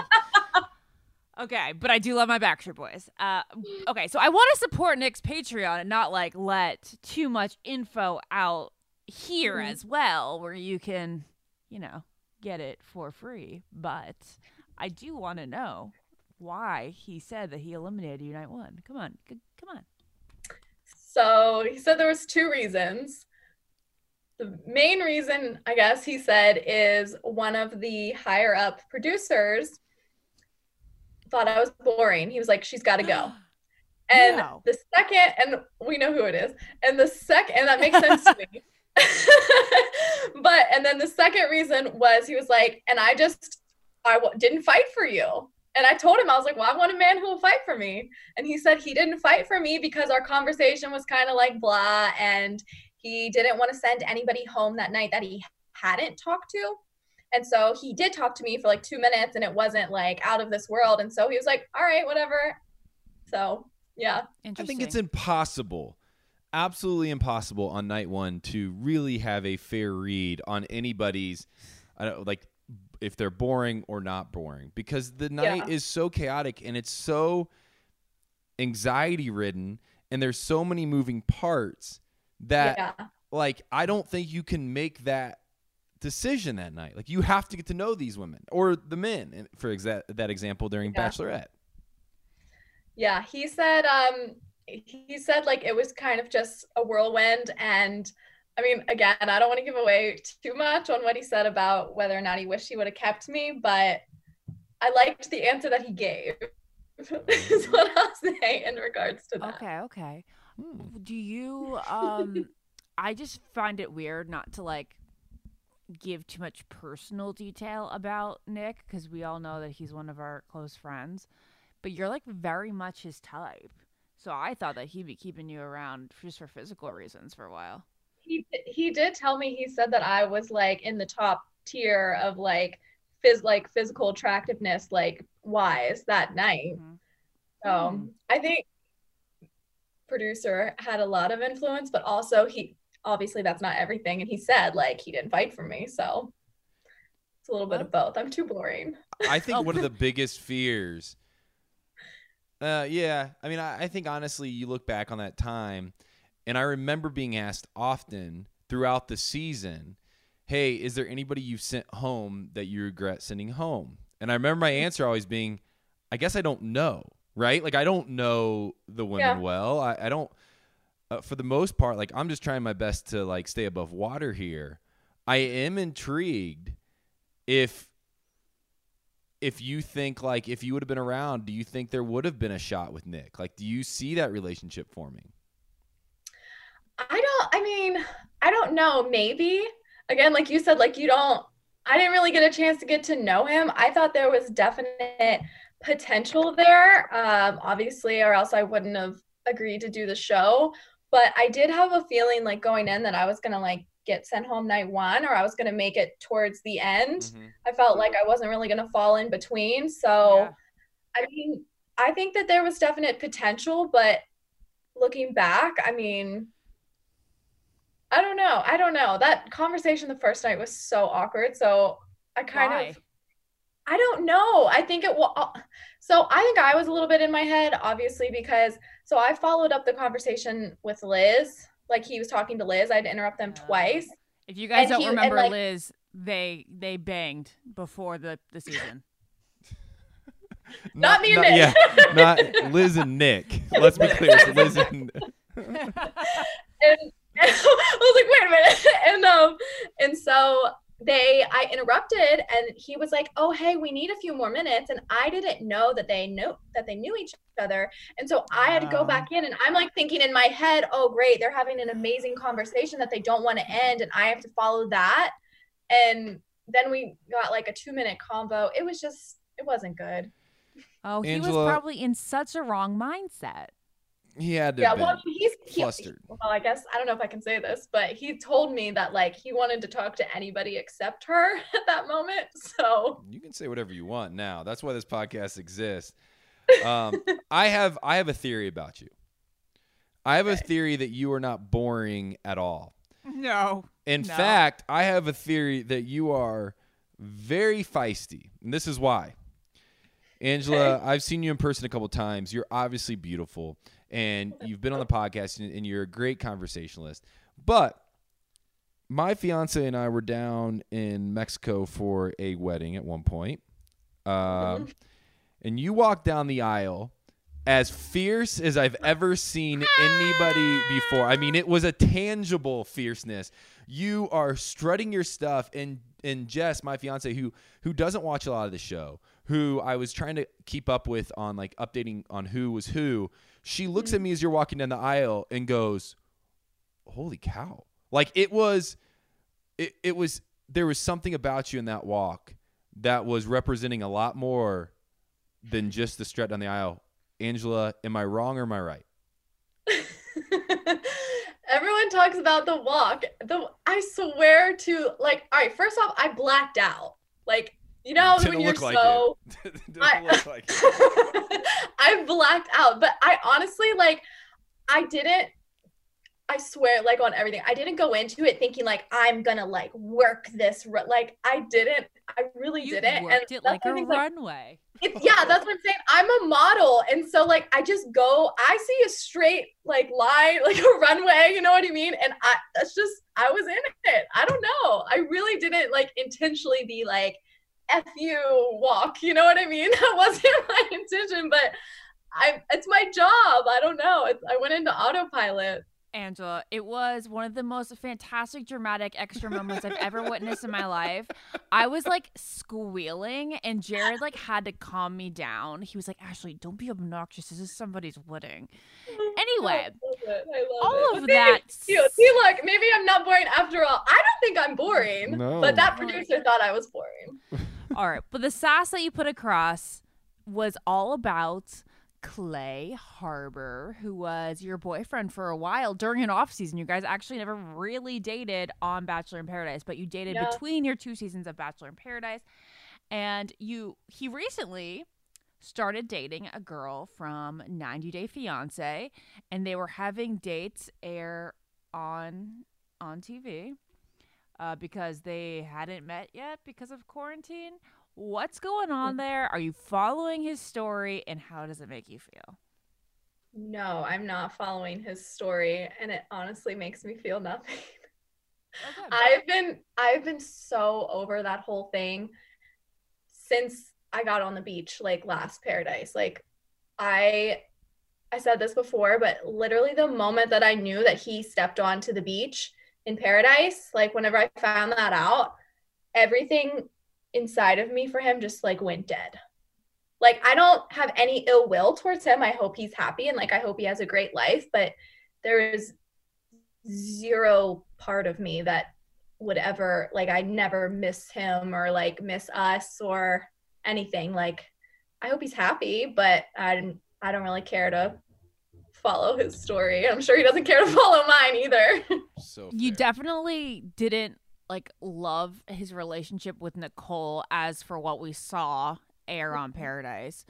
Okay, but I do love my Backstreet Boys. Uh, okay, so I want to support Nick's Patreon and not like let too much info out here Mhm. as well, where you can, you know, get it for free. But I do want to know why he said that he eliminated Unite one. Come on, c- come on. So he said there was two reasons. The main reason, I guess, he said is one of the higher up producers thought I was boring. He was like, "She's got to go." And No. the second, and we know who it is. And the second, and that makes sense to me. but and then the second reason was he was like, and I just I w- didn't fight for you. And I told him I was like, well, I want a man who will fight for me. And he said he didn't fight for me because our conversation was kind of like blah, and he didn't want to send anybody home that night that he hadn't talked to. And so he did talk to me for like two minutes, and it wasn't like out of this world. And so he was like, all right, whatever. So yeah. I think it's impossible, absolutely impossible on night one to really have a fair read on anybody's, I don't like if they're boring or not boring because the night Yeah. is so chaotic and it's so anxiety ridden and there's so many moving parts that yeah. like I don't think you can make that decision that night. Like you have to get to know these women or the men, for exa- that example during Yeah. Bachelorette. Yeah, he said um he said like it was kind of just a whirlwind and I mean again, I don't want to give away too much on what he said about whether or not he wished he would have kept me, but I liked the answer that he gave. is what I'll say in regards to that. Okay, okay. Hmm. Do you um I just find it weird not to like give too much personal detail about Nick because we all know that he's one of our close friends, but you're like very much his type. So I thought that he'd be keeping you around just for physical reasons for a while. He he did tell me he said that I was like in the top tier of like phys like physical attractiveness like wise that night. Mhm. So Hmm. I think producer had a lot of influence, but also he obviously that's not everything. And he said like he didn't fight for me, so it's a little bit of both. I'm too boring. I think Oh. one of the biggest fears. Uh, yeah. I mean, I, I think honestly, you look back on that time, and I remember being asked often throughout the season, "Hey, is there anybody you've sent home that you regret sending home?" And I remember my answer always being, "I guess I don't know." Right? Like I don't know the women Yeah. well. I, I don't. Uh, for the most part, like I'm just trying my best to like stay above water here. I am intrigued if if you think like if you would have been around, do you think there would have been a shot with Nick? Like, do you see that relationship forming? I don't I mean, I don't know, maybe. Again, like you said, like you don't I didn't really get a chance to get to know him. I thought there was definite potential there. Um, obviously, or else I wouldn't have agreed to do the show. But I did have a feeling like going in that I was gonna like get sent home night one or I was gonna make it towards the end. Mm-hmm. I felt like I wasn't really gonna fall in between. So Yeah. I mean, I think that there was definite potential, but looking back, I mean, I don't know. I don't know. That conversation the first night was so awkward. So I kind Why? of, I don't know. I think it will. So I think I was a little bit in my head, obviously, because so I followed up the conversation with Liz. Like he was talking to Liz. I had to interrupt them Oh. twice. If you guys And don't he- remember like- Liz, they they banged before the the season. Not me and Nick. Yeah, not Liz and Nick. Let's be clear. It's Liz and and, and I was like, wait a minute. And um, and so they I interrupted and he was like, Oh, hey, we need a few more minutes. And I didn't know that they know that they knew each other. And so I had to go back in and I'm like thinking in my head, oh great, they're having an amazing conversation that they don't want to end, and I have to follow that. And then we got like a two minute combo. It was just, it wasn't good. Oh, he Angela- was probably in such a wrong mindset. He had to yeah, have well, been he's he, flustered. well, I guess I don't know if I can say this, but he told me that like he wanted to talk to anybody except her at that moment. So You can say whatever you want now. That's why this podcast exists. Um, I have I have a theory about you. I have a theory that you are not boring at all. No. In No. fact, I have a theory that you are very feisty, and this is why. Angela, I've seen you in person a couple times. You're obviously beautiful, and you've been on the podcast, and, and you're a great conversationalist. But my fiance and I were down in Mexico for a wedding at one point, um, and you walked down the aisle as fierce as I've ever seen anybody before. I mean, it was a tangible fierceness. You are strutting your stuff, and and Jess, my fiance, who who doesn't watch a lot of the show, who I was trying to keep up with on like updating on who was who. She looks mm. at me as you're walking down the aisle and goes, "Holy cow!" Like it was, it it was. There was something about you in that walk that was representing a lot more than just the strut down the aisle. Angela, am I wrong or am I right? everyone talks about the walk. The I swear to like, all right, first off, I blacked out. Like, you know, when you're like so I- like it. I blacked out, but I honestly like I didn't I swear like on everything. I didn't go into it thinking like I'm going to like work this ru- like I didn't I really You didn't worked it that's like why a I think, like, runway. it's yeah, that's what I'm saying. I'm a model, and so like I just go. I see a straight like line, like a runway. You know what I mean? And I that's just I was in it. I don't know. I really didn't like intentionally be like f you walk. You know what I mean? That wasn't my intention, but I it's my job. I don't know. It's, I went into autopilot. Angela, it was one of the most fantastic, dramatic, extra moments I've ever witnessed in my life. I was like squealing, and Jared like had to calm me down. He was like, "Ashley, don't be obnoxious. This is somebody's wedding." Anyway, I love it. I love all it. of But that. See, see, look, maybe I'm not boring after all. I don't think I'm boring, No. but that producer thought I was boring. All right, but the sass that you put across was all about Clay Harbor, who was your boyfriend for a while during an off season. You guys actually never really dated on Bachelor in Paradise, but you dated between your two seasons of Bachelor in Paradise. And you he recently started dating a girl from 90 Day Fiance and they were having dates air on on TV uh, because they hadn't met yet because of quarantine. What's going on there? Are you following his story and how does it make you feel? No, I'm not following his story, and it honestly makes me feel nothing. I've been I've been so over that whole thing since I got on the beach like last paradise. Like I I said this before, but literally the moment that I knew that he stepped onto the beach in paradise, like whenever I found that out, everything inside of me for him just like went dead. Like I don't have any ill will towards him. I hope he's happy and like I hope he has a great life, but there is zero part of me that would ever like I never miss him or like miss us or anything. Like I hope he's happy, but I I don't really care to follow his story. I'm sure he doesn't care to follow mine either. So You definitely didn't like love his relationship with Nicole as for what we saw air on Paradise.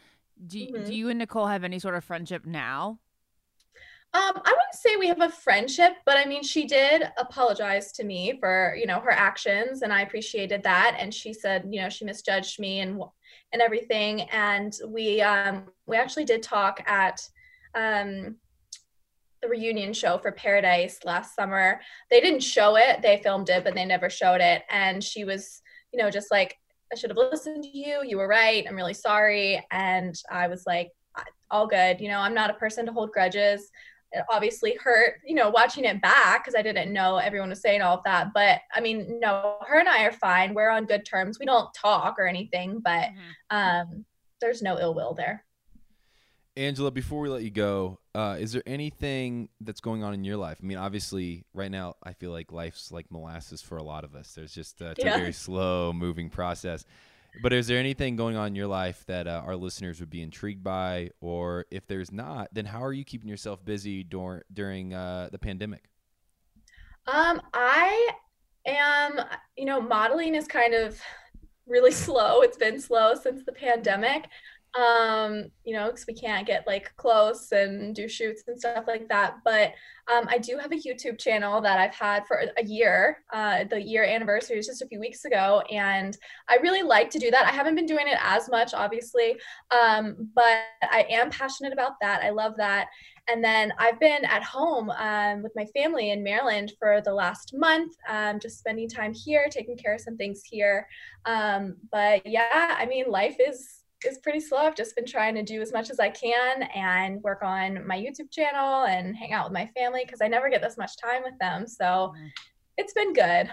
Do, Mhm. do you and Nicole have any sort of friendship now? Um, I wouldn't say we have a friendship, but I mean, she did apologize to me for you know her actions, and I appreciated that. And she said, you know, she misjudged me and and everything. And we um we actually did talk at um the reunion show for Paradise last summer. They didn't show it; they filmed it, but they never showed it. And she was, you know, just like, I should have listened to you. You were right. I'm really sorry. And I was like, all good. You know, I'm not a person to hold grudges it obviously hurt, you know, watching it back because I didn't know everyone was saying all of that. But I mean, no, her and I are fine. We're on good terms. We don't talk or anything, but um, there's no ill will there. Angela, before we let you go, uh, is there anything that's going on in your life? I mean, obviously, right now, I feel like life's like molasses for a lot of us. There's just uh, it's Yeah. a very slow moving process. But is there anything going on in your life that uh, our listeners would be intrigued by, or if there's not, then how are you keeping yourself busy dur- during uh, the pandemic? Um, I am, you know, modeling is kind of really slow. It's been slow since the pandemic. Um, you know, because we can't get like close and do shoots and stuff like that. But um, I do have a YouTube channel that I've had for a year. Uh, the year anniversary was just a few weeks ago, and I really like to do that. I haven't been doing it as much, obviously, um, but I am passionate about that. I love that. And then I've been at home um, with my family in Maryland for the last month, um, just spending time here, taking care of some things here. Um, but yeah, I mean, life is is pretty slow. I've just been trying to do as much as I can and work on my YouTube channel and hang out with my family because I never get this much time with them. So it's been good.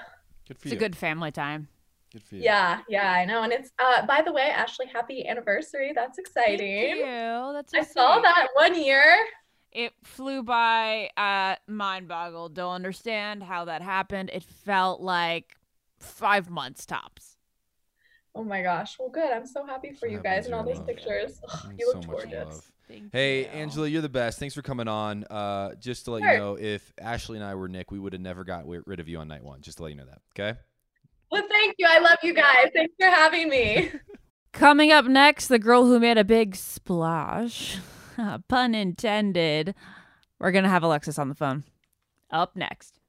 Good for It's a good family time. Good for you. Yeah, yeah, I know. And it's uh by the way, Ashley, happy anniversary. That's exciting. Thank you. That's so I saw that one year. It flew by, uh, mind boggled. Don't understand how that happened. It felt like five months tops. Oh my gosh. Well, good. I'm so happy for So you happy guys and all hear those love. pictures. Ugh, you so look much gorgeous. love. Thank Hey, you. Angela, you're the best. Thanks for coming on. Uh, just to let you know, if Ashley and I were Nick, we would have never got rid of you on night one. Just to let you know that. Okay. Well, thank you. I love you guys. Thanks for having me. Coming up next, the girl who made a big splash. Pun intended. We're going to have Alexis on the phone. Up next.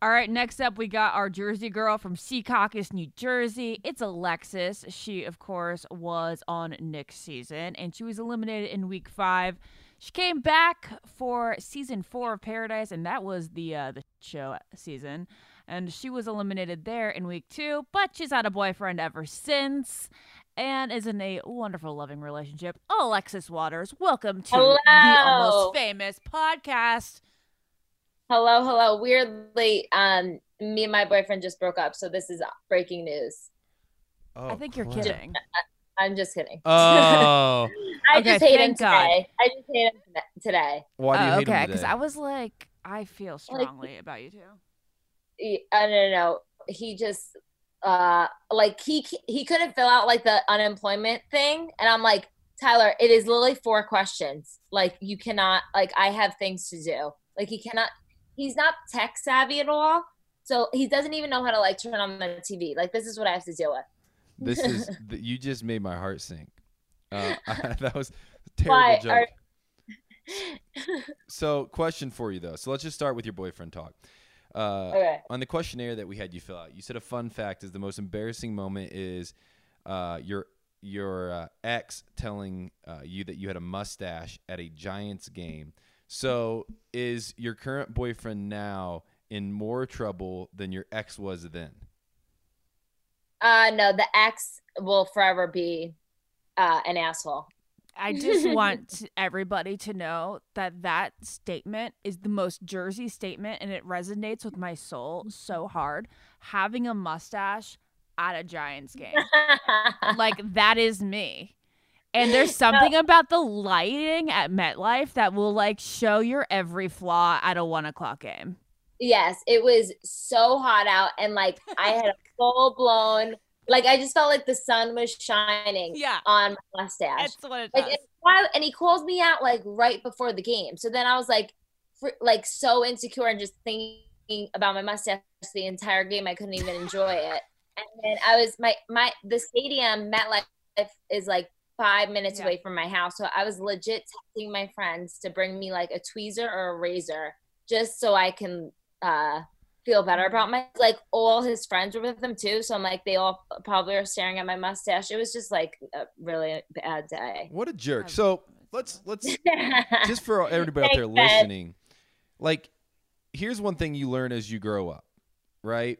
All right, next up, we got our Jersey girl from Secaucus, New Jersey. It's Alexis. She, of course, was on Nick's season, and she was eliminated in week five. She came back for season four of Paradise, and that was the uh, the show season. And she was eliminated there in week two, but she's had a boyfriend ever since, and is in a wonderful, loving relationship. Alexis Waters, welcome to the Hello. Almost Famous podcast. Hello, hello. Weirdly, um, me and my boyfriend just broke up, so this is breaking news. Oh, I think you're crap. kidding. I'm just kidding. Oh, I Okay, just hate him thank God. today. I just hate him today. why do you Oh, hate okay, him because? I was like, I feel strongly about you too. He, I don't know. He just uh like he he couldn't fill out like the unemployment thing, and I'm like, Tyler, it is literally four questions. Like you cannot like I have things to do. Like he cannot. He's not tech savvy at all. So he doesn't even know how to like turn on the TV. Like this is what I have to deal with. this is you just made my heart sink. Uh, that was a terrible Why joke. are- So, question for you though. So let's just start with your boyfriend talk. Uh, okay. on the questionnaire that we had you fill out, you said a fun fact is the most embarrassing moment is uh, your your uh, ex telling uh, you that you had a mustache at a Giants game. So, is your current boyfriend now in more trouble than your ex was then? Uh no, the ex will forever be uh an asshole. I just want everybody to know that that statement is the most Jersey statement and it resonates with my soul so hard. Having a mustache at a Giants game. like, that is me. And there's something about the lighting at MetLife that will like show your every flaw at a one o'clock game. yes, it was so hot out and like I had a full blown like I just felt like the sun was shining Yeah. on my mustache. That's what it Like does. and, while- and he calls me out like right before the game. So then I was like fr- like so insecure and just thinking about my mustache the entire game. I couldn't even enjoy it. And then I was my my the stadium MetLife is like five minutes Yeah. away from my house. So I was legit texting my friends to bring me like a tweezer or a razor just so I can uh feel better about my like all his friends were with him too. So I'm like they all probably are staring at my mustache. It was just like a really bad day. What a jerk. So, let's let's just for everybody out there listening, like, here's one thing you learn as you grow up, right?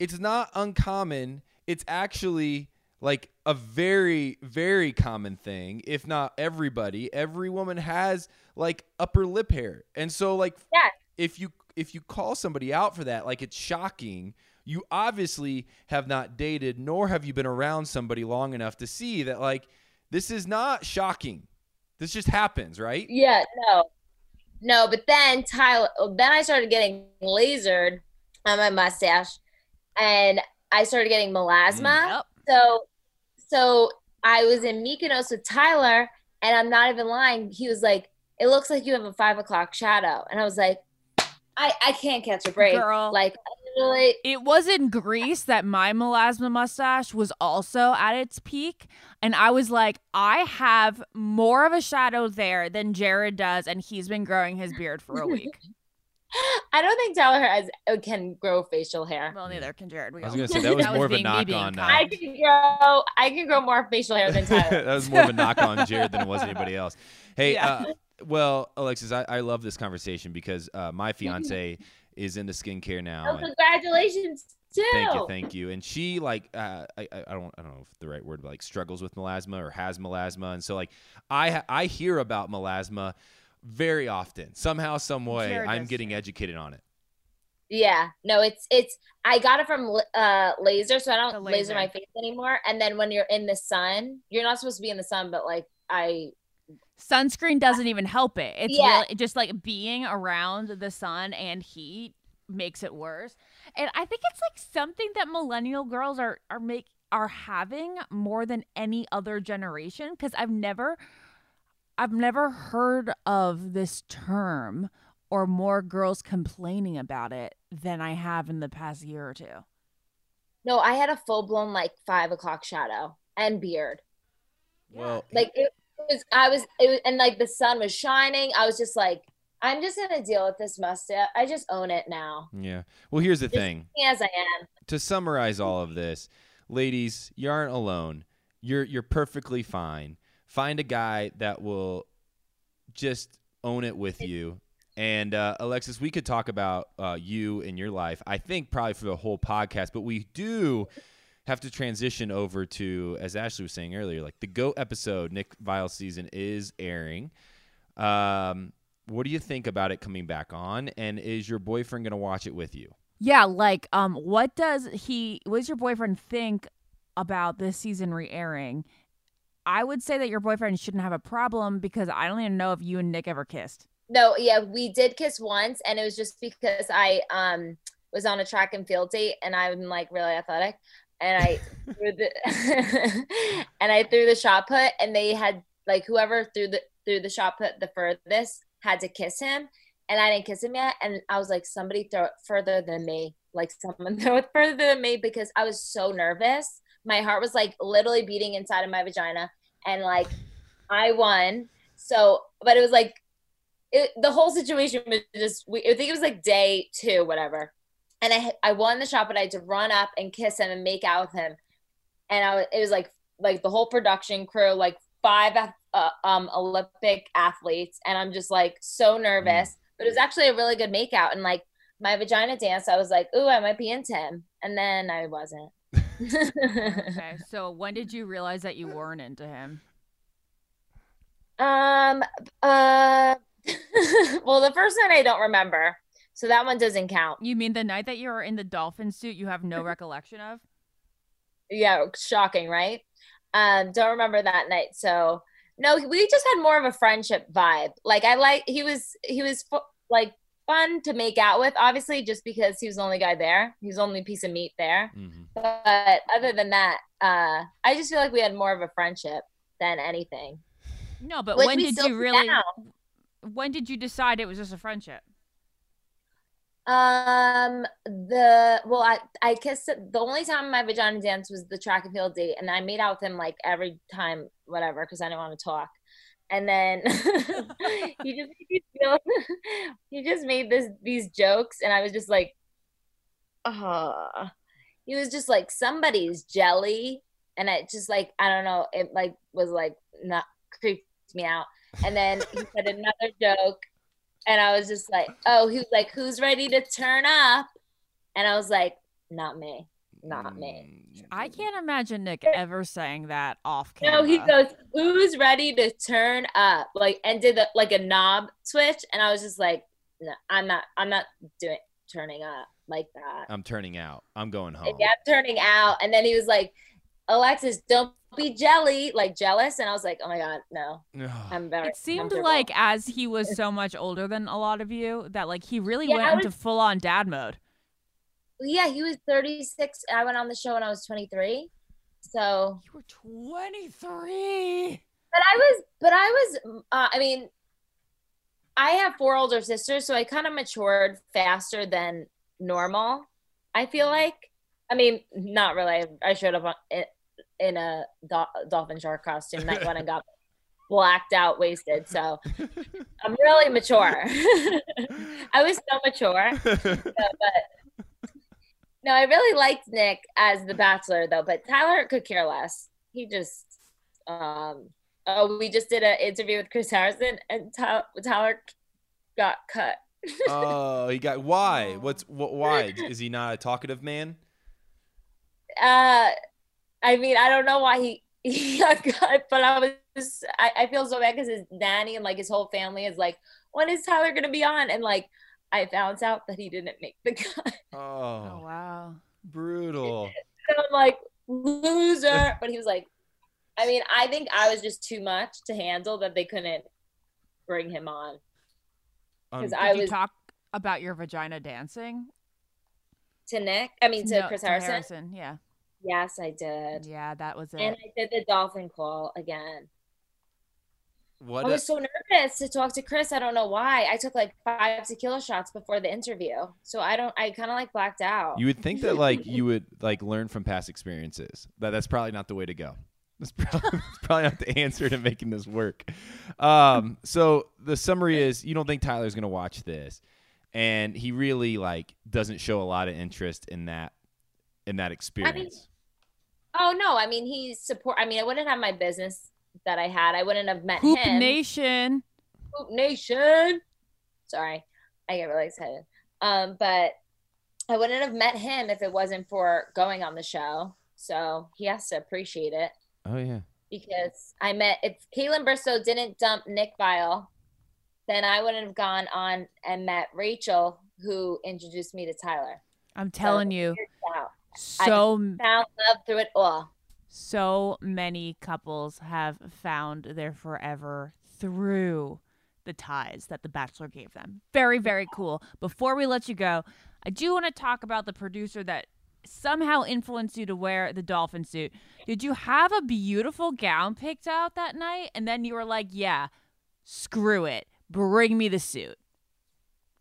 It's not uncommon. It's actually like a very, very common thing. If not everybody, every woman has like upper lip hair, and so like, Yeah. if you if you call somebody out for that, like it's shocking. You obviously have not dated, nor have you been around somebody long enough to see that like this is not shocking. This just happens, right? Yeah, no. No, but then Tyler then I started getting lasered on my mustache and I started getting melasma. Mm, yep. So so I was in Mykonos with Tyler and I'm not even lying. He was like, It looks like you have a five o'clock shadow. And I was like, I, I can't catch a break. Girl. Like literally It was in Greece that my melasma mustache was also at its peak. And I was like, I have more of a shadow there than Jared does. And he's been growing his beard for a week. I don't think Tyler has uh, can grow facial hair. well, neither can Jared. We I was gonna say that was That more of a knock on. kind. I can grow I can grow more facial hair than Tyler. that was more of a knock on Jared than it was anybody else. Hey, Yeah. uh, well, Alexis, I, I love this conversation because uh, my fiance is into skincare now. oh, and- congratulations too. Thank you, thank you. And she like uh, I I I don't I don't know if the right word but like struggles with melasma or has melasma, and so like I I hear about melasma very often. Somehow, some way, Jared I'm getting too. educated on it. Yeah, no, it's it's. I got it from uh laser, so I don't laser. laser. my face anymore. And then when you're in the sun, you're not supposed to be in the sun, but like I, Sunscreen doesn't even help it. It's Yeah. really just like being around the sun and heat makes it worse. And I think it's like something that millennial girls are are make are having more than any other generation because I've never I've never heard of this term or more girls complaining about it than I have in the past year or two. no, I had a full blown like five o'clock shadow and beard. Well, Like it was, I was, it was, and like the sun was shining. I was just like, I'm just gonna deal with this mustache. I just own it now, yeah. Well, here's the thing. as I am. to summarize all of this, ladies, you aren't alone. You're you're perfectly fine. Find a guy that will just own it with you. And uh, Alexis, we could talk about uh, you and your life. I think probably for the whole podcast, but we do have to transition over to, as Ashley was saying earlier, like the Goat episode. Nick Viall season is airing. Um, what do you think about it coming back on? And is your boyfriend going to watch it with you? Yeah, like um what does he what does your boyfriend think about this season re-airing? I would say that your boyfriend shouldn't have a problem because I don't even know if you and Nick ever kissed. No, yeah, we did kiss once, and it was just because I um was on a track and field date, and I'm like really athletic, and I threw the and I threw the shot put, and they had like whoever threw the threw the shot put the furthest had to kiss him, and I didn't kiss him yet, and I was like, somebody throw it further than me, like someone throw it further than me because I was so nervous. My heart was like literally beating inside of my vagina, and like I won. So, but it was like it, the whole situation was just we, I think it was like day two, whatever. And I I won the shot, but I had to run up and kiss him and make out with him. And I was, it was like like the whole production crew, like five uh, um Olympic athletes, and I'm just like so nervous. But it was actually a really good make out, and like my vagina dance, I was like, ooh, I might be into him, and then I wasn't. Okay. so when did you realize that you weren't into him? Um. Uh. well, the first one I don't remember, so that one doesn't count. You mean the night that you were in the dolphin suit you have no recollection of? Yeah, shocking, right? Um, don't remember that night. So no, we just had more of a friendship vibe. Like I like he was he was fu- like fun to make out with, obviously, just because he was the only guy there. He was the only piece of meat there. Mm-hmm. But other than that, uh, I just feel like we had more of a friendship than anything. No, but Which when did you really now. when did you decide it was just a friendship? Um, the well, I I kissed. The only time my vagina danced was the track and field date, and I made out with him like every time, whatever, because I didn't want to talk. And then he just made feel, he just made this these jokes, and I was just like, uh he was just like somebody's jelly, and I just like I don't know, it like was like not creep me out. And then he said another joke, and I was just like, "Oh, he was like, who's ready to turn up?" And I was like, "Not me, not me." Mm, I can't imagine Nick ever saying that off camera. No, he goes, "Who's ready to turn up?" Like, and did the, like a knob switch, and I was just like, "No, I'm not. I'm not doing turning up like that." I'm turning out. I'm going home. Yeah, I'm turning out, and then he was like, "Alexis, don't be jelly, like jealous," and I was like, "Oh my god, no, I'm very." It seemed like as he was so much older than a lot of you that like he really Yeah, went I into full on dad mode. yeah, he was 36. I went on the show when I was 23, so You were 23. but I was, but I was, uh, I mean, I have four older sisters, so I kind of matured faster than normal. I feel like, I mean, not really. I showed up on, in, a do- dolphin shark costume night one and got blacked out, wasted. So I'm really mature. I was so mature, but no, I really liked Nick as the Bachelor though. But Tyler could care less. He just um oh we just did an interview with chris harrison and tyler got cut oh, he got why? What's what? Why is he not a talkative man? uh i mean i don't know why he he got cut but i was i, I feel so bad because his nanny and like his whole family is like when is tyler gonna be on and like i found out that he didn't make the cut Oh, Oh, wow. brutal. so i'm like loser but he was like i mean i think i was just too much to handle that they couldn't bring him on Um, because Did i you was talk about your vagina dancing? to nick i mean to No, chris to harrison Yeah. yes i did Yeah, that was it. And I did the dolphin call again. what? I a- was so nervous to talk to Chris. I don't know why. I took like five tequila shots before the interview. So I don't, I kind of like blacked out. you would think that like you would like learn from past experiences, but that's probably not the way to go. That's probably, that's probably not the answer to making this work. Um, so the summary is you don't think Tyler's gonna watch this, and he really like doesn't show a lot of interest in that in that experience. oh no. I mean, he's support. I mean, I wouldn't have my business that I had. I wouldn't have met Hoop him. Nation. Hoop Nation. Sorry. I get really excited. Um, but I wouldn't have met him if it wasn't for going on the show. So he has to appreciate it. Oh yeah. because I met if Kaitlyn Bristowe didn't dump Nick Viall, then I wouldn't have gone on and met Rachel, who introduced me to Tyler. I'm telling you, Wow. so Found love through it all. so many couples have found their forever through the ties that the bachelor gave them very very cool before we let you go i do want to talk about the producer that somehow influenced you to wear the dolphin suit. Did you have a beautiful gown picked out that night? And then you were like yeah screw it. Bring me the suit.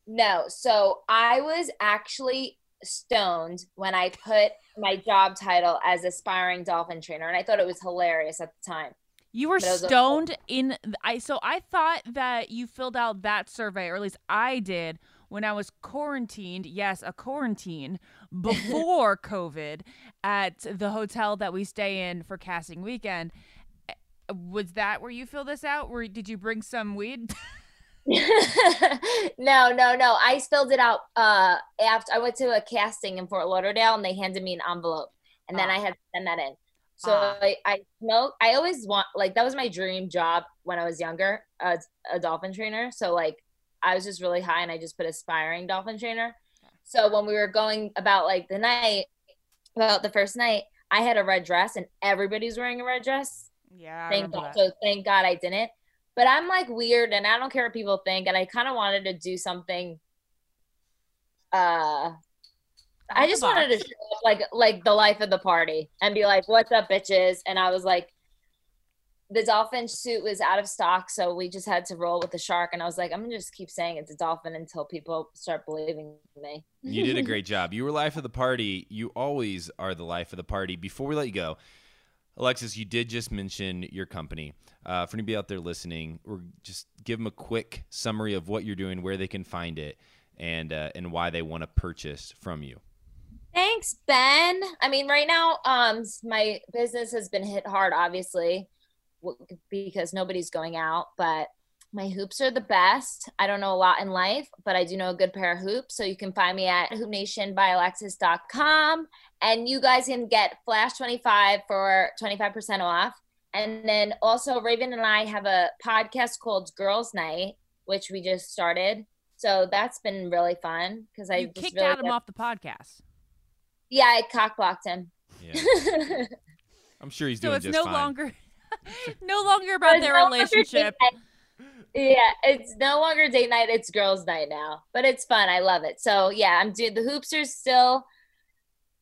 No, so I was actually stoned when I put my job title as aspiring dolphin trainer, and I thought it was hilarious at the time. You were was a- stoned in I so I thought that you filled out that survey or at least I did when I was quarantined. Yes, a quarantine before COVID at the hotel that we stay in for casting weekend. Eh, Was that where you fill this out? Where did you bring some weed? no, no, no. I filled it out uh after I went to a casting in Fort Lauderdale and they handed me an envelope and then Ah. I had to send that in. So Ah. I, I smoke. I always want like that was my dream job when I was younger, as a dolphin trainer. So like I was just really high and I just put aspiring dolphin trainer. So when we were going about like the night, about the first night, I had a red dress and everybody's wearing a red dress Yeah, I thank God. that. So thank God I didn't. But I'm like weird and I don't care what people think. And I kind of wanted to do something. Uh, I just wanted to show up like like the life of the party and be like, "What's up, bitches?" And I was like, the dolphin suit was out of stock, so we just had to roll with the shark. And I was like, I'm gonna just keep saying it's a dolphin until people start believing me. You did a great job. You were life of the party. You always are the life of the party. Before we let you go, Alexis, you did just mention your company. Uh, for anybody out there listening, or just give them a quick summary of what you're doing, where they can find it, and uh, and why they want to purchase from you. Thanks, Ben. I mean, right now, um, my business has been hit hard, obviously. W- because nobody's going out. But my hoops are the best. I don't know a lot in life, but I do know a good pair of hoops. So you can find me at hoopnationbyalexis.com. And you guys can get Flash 25 for 25% off. And then also, Raven and I have a podcast called Girls Night, which we just started. So that's been really fun because I kicked really Adam get- off the podcast. Yeah, I cock blocked him. Yeah. I'm sure he's doing So it's just no fine. longer no longer about it's their no relationship. Yeah, it's no longer date night, it's girls' night now. But it's fun. I love it. So yeah, I'm doing the hoops are still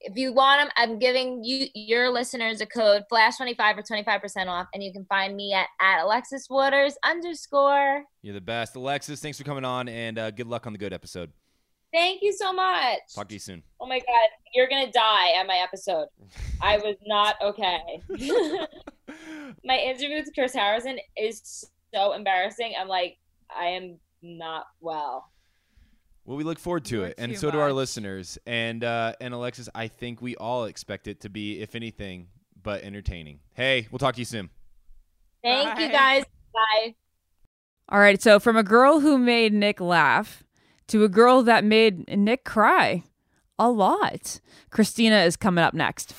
if you want them, I'm giving you your listeners a code flash 25 or 25% off, and you can find me at, at Alexis Waters underscore. You're the best. Alexis, thanks for coming on and uh, good luck on the good episode. Thank you so much. Talk to you soon. Oh my god, you're gonna die at my episode. I was not okay. my interview with Chris Harrison is so embarrassing. I'm like, I am not well. Well, we look forward to You're it, and too so do our listeners. And uh, and Alexis, I think we all expect it to be, if anything, but entertaining. Hey, we'll talk to you soon. Thank you guys. Bye. All right, so from a girl who made Nick laugh to a girl that made Nick cry a lot. Kristina is coming up next.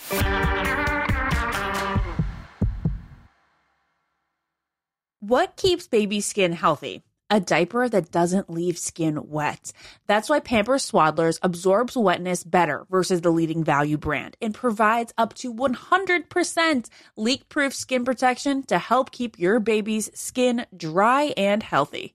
What keeps baby skin healthy? A diaper that doesn't leave skin wet. That's why Pampers Swaddlers absorbs wetness better versus the leading value brand and provides up to 100% leak proof skin protection to help keep your baby's skin dry and healthy.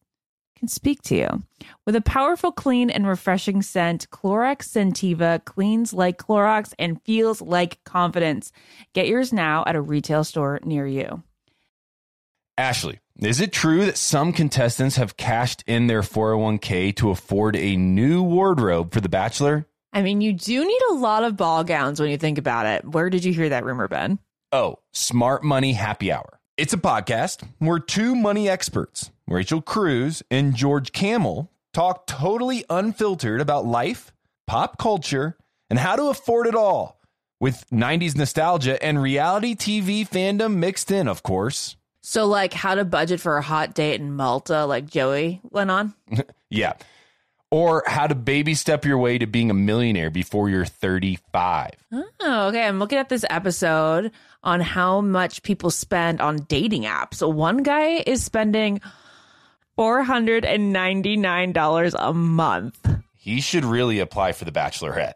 can speak to you. With a powerful, clean, and refreshing scent, Clorox Scentiva cleans like Clorox and feels like confidence. Get yours now at a retail store near you. Ashley, is it true that some contestants have cashed in their 401k to afford a new wardrobe for The Bachelor? I mean, you do need a lot of ball gowns when you think about it. Where did you hear that rumor, Ben? Oh, Smart Money Happy Hour. It's a podcast where two money experts, Rachel Cruz and George Kamel, talk totally unfiltered about life, pop culture, and how to afford it all with 90s nostalgia and reality TV fandom mixed in, of course. So, like, how to budget for a hot date in Malta, like Joey went on? Yeah. Or how to baby step your way to being a millionaire before you're 35. Oh, okay. I'm looking at this episode on how much people spend on dating apps. So one guy is spending $499 a month. He should really apply for the Bachelorette.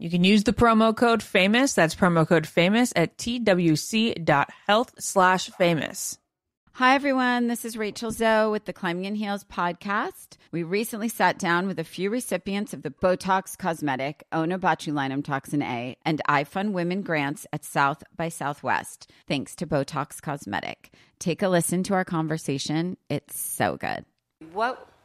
You can use the promo code famous. That's promo code famous at twc.health slash famous. Hi, everyone. This is Rachel Zoe with the Climbing in Heels podcast. We recently sat down with a few recipients of the Botox Cosmetic, Onabotulinum Toxin A, and iFund Women grants at South by Southwest, thanks to Botox Cosmetic. Take a listen to our conversation. It's so good. What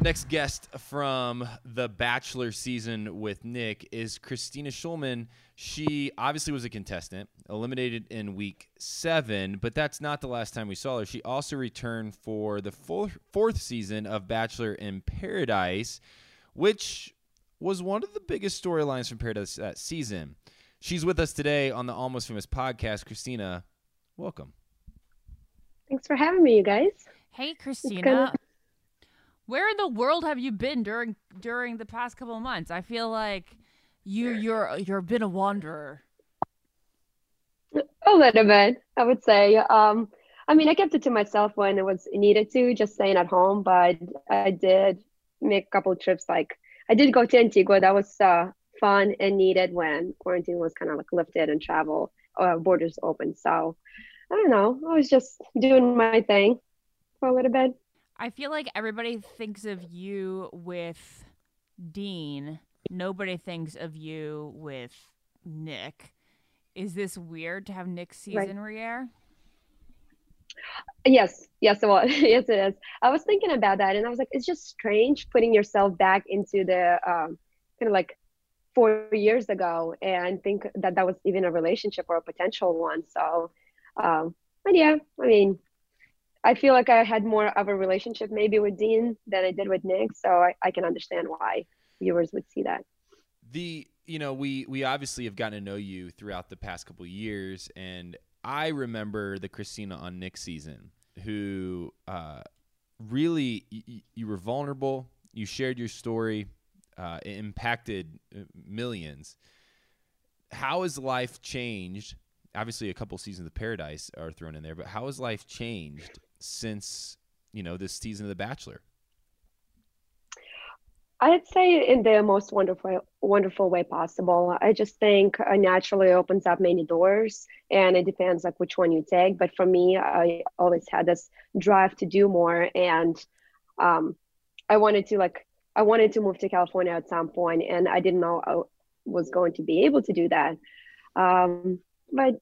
Next guest from the Bachelor season with Nick is Kristina Schulman. She obviously was a contestant, eliminated in week seven, but that's not the last time we saw her. She also returned for the full, fourth season of Bachelor in Paradise, which was one of the biggest storylines from Paradise that season. She's with us today on the Almost Famous podcast. Kristina, welcome. Thanks for having me, you guys. Hey. Kristina. Where in the world have you been during during the past couple of months? I feel like you you're you're been a wanderer. A little bit, I would say. Um, I mean, I kept it to myself when it was needed to, just staying at home. But I did make a couple trips. Like I did go to Antigua. That was uh, fun and needed when quarantine was kind of like lifted and travel uh, borders open. So I don't know. I was just doing my thing for a little bit. I feel like everybody thinks of you with Dean. Nobody thinks of you with Nick. Is this weird to have Nick's season re-air? Yes, yes, it was. yes, it is. I was thinking about that, and I was like, it's just strange putting yourself back into the um, kind of like four years ago, and think that that was even a relationship or a potential one. So, um, but yeah, I mean, I feel like I had more of a relationship maybe with Dean than I did with Nick, so I, I can understand why viewers would see that. The you know we we obviously have gotten to know you throughout the past couple years, and I remember the Kristina on Nick season who uh, really y- you were vulnerable. You shared your story. Uh, it impacted uh, millions. How has life changed? Obviously, a couple seasons of Paradise are thrown in there, but how has life changed since you know this season of The Bachelor? I'd say in the most wonderful, wonderful way possible. I just think uh, naturally opens up many doors, and it depends like which one you take. But for me, I always had this drive to do more, and um, I wanted to like I wanted to move to California at some point, and I didn't know I was going to be able to do that. Um, but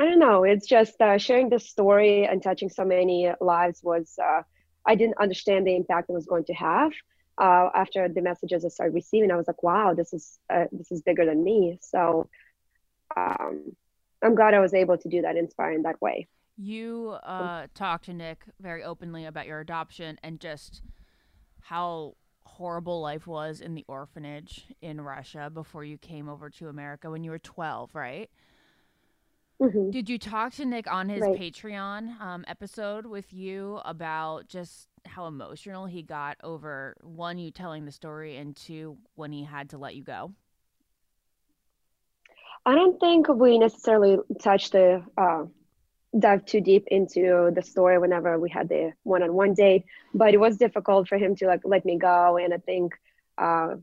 I don't know. It's just uh, sharing this story and touching so many lives was. Uh, I didn't understand the impact it was going to have uh, after the messages I started receiving, I was like, wow, this is uh, this is bigger than me. So um, I'm glad I was able to do that, inspire in that way. You uh, talked to Nick very openly about your adoption and just how horrible life was in the orphanage in Russia before you came over to America when you were 12, right? Mhm. Did you talk to Nick on his Right. Patreon um, episode with you about just how emotional he got over one, you telling the story, and two, when he had to let you go? I don't think we necessarily touched the uh, dive too deep into the story whenever we had the one-on-one date, but it was difficult for him to like let me go, and I think uh,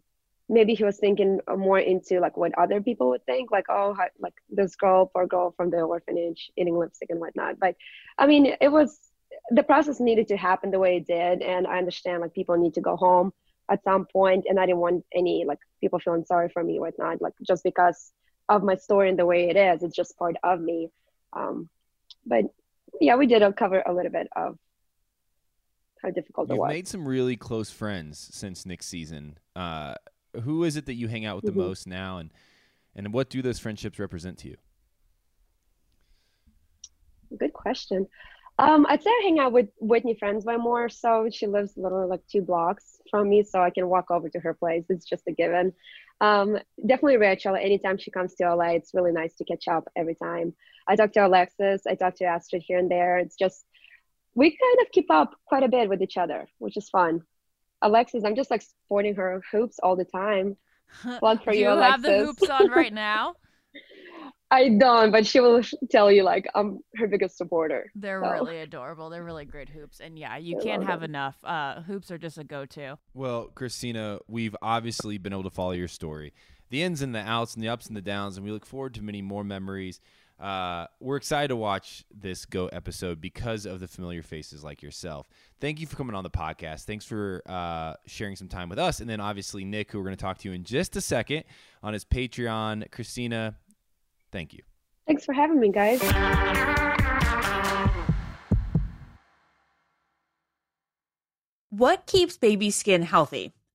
maybe he was thinking more into like what other people would think, like oh, how, like this girl, poor girl from the orphanage eating lipstick and whatnot. But I mean, it was the process needed to happen the way it did, and I understand like people need to go home at some point, and I didn't want any like people feeling sorry for me or whatnot, like just because of my story and the way it is. It's just part of me. Um, but yeah, we did cover a little bit of how difficult it You've was. made some really close friends since Nick's season. Uh, who is it that you hang out with the Mhm. most now, and and what do those friendships represent to you? Good question. Um, I'd say I hang out with Whitney Fransway more. So she lives literally like two blocks from me, so I can walk over to her place. It's just a given. Um, definitely Rachel. Anytime she comes to LA, it's really nice to catch up every time. I talk to Alexis. I talk to Astrid here and there. It's just we kind of keep up quite a bit with each other, which is fun. Alexis, I'm just like sporting her hoops all the time. Plug for Do you, you have the hoops on right now? I don't, but she will tell you like I'm her biggest supporter. They're So. really adorable. They're really great hoops. And yeah, you I can't have them. enough. Uh, hoops are just a go to. Well, Kristina, we've obviously been able to follow your story, the ins and the outs, and the ups and the downs, and we look forward to many more memories. Uh, we're excited to watch this Go episode because of the familiar faces like yourself. Thank you for coming on the podcast. Thanks for uh, sharing some time with us. And then obviously, Nick, who we're going to talk to you in just a second on his Patreon. Kristina, thank you. Thanks for having me, guys. What keeps baby skin healthy?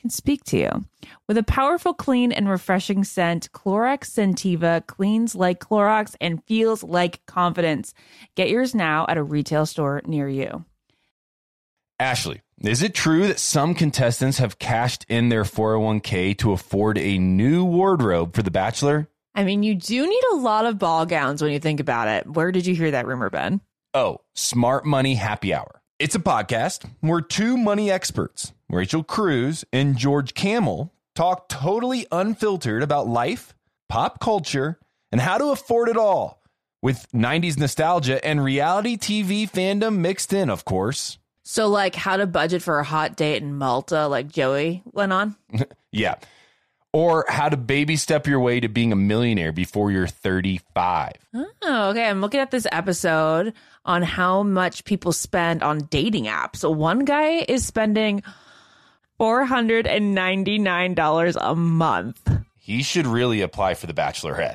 can speak to you. With a powerful, clean, and refreshing scent, Clorox Scentiva cleans like Clorox and feels like confidence. Get yours now at a retail store near you. Ashley, is it true that some contestants have cashed in their 401k to afford a new wardrobe for The Bachelor? I mean, you do need a lot of ball gowns when you think about it. Where did you hear that rumor, Ben? Oh, Smart Money Happy Hour. It's a podcast where two money experts, Rachel Cruz and George Kamel, talk totally unfiltered about life, pop culture, and how to afford it all with 90s nostalgia and reality TV fandom mixed in, of course. So, like, how to budget for a hot date in Malta, like Joey went on? Yeah. Or how to baby step your way to being a millionaire before you're 35. Oh, okay. I'm looking at this episode on how much people spend on dating apps. So one guy is spending $499 a month. He should really apply for the Bachelorette.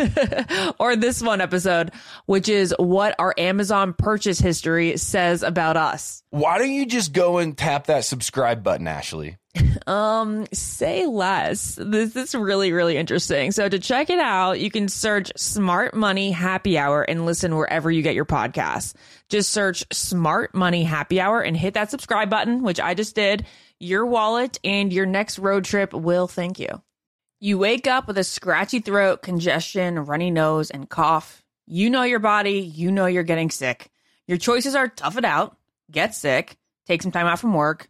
or this one episode, which is what our Amazon purchase history says about us. Why don't you just go and tap that subscribe button, Ashley? Um, say less. This is really, really interesting. So to check it out, you can search Smart Money Happy Hour and listen wherever you get your podcasts. Just search Smart Money Happy Hour and hit that subscribe button, which I just did. Your wallet and your next road trip will thank you. You wake up with a scratchy throat, congestion, runny nose, and cough. You know your body, you know you're getting sick. Your choices are tough it out, get sick, take some time out from work,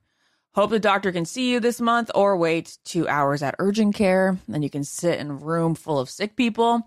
hope the doctor can see you this month, or wait two hours at urgent care. Then you can sit in a room full of sick people.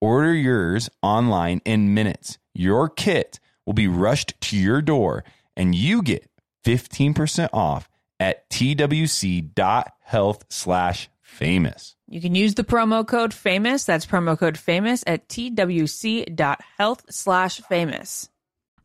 Order yours online in minutes. Your kit will be rushed to your door and you get 15% off at twc.health slash famous. You can use the promo code famous. That's promo code famous at twc.health slash famous.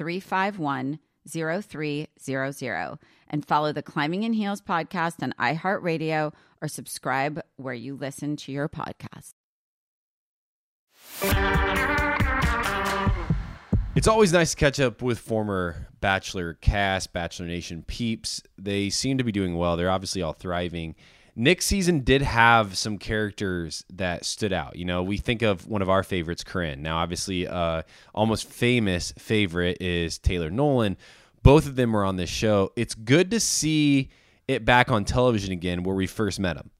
351 0300 and follow the Climbing in Heels podcast on iHeartRadio or subscribe where you listen to your podcast. It's always nice to catch up with former Bachelor cast, Bachelor Nation peeps. They seem to be doing well. They're obviously all thriving. Nick's season did have some characters that stood out. You know, we think of one of our favorites, Corinne. Now, obviously, uh, almost famous favorite is Taylor Nolan. Both of them were on this show. It's good to see it back on television again where we first met him.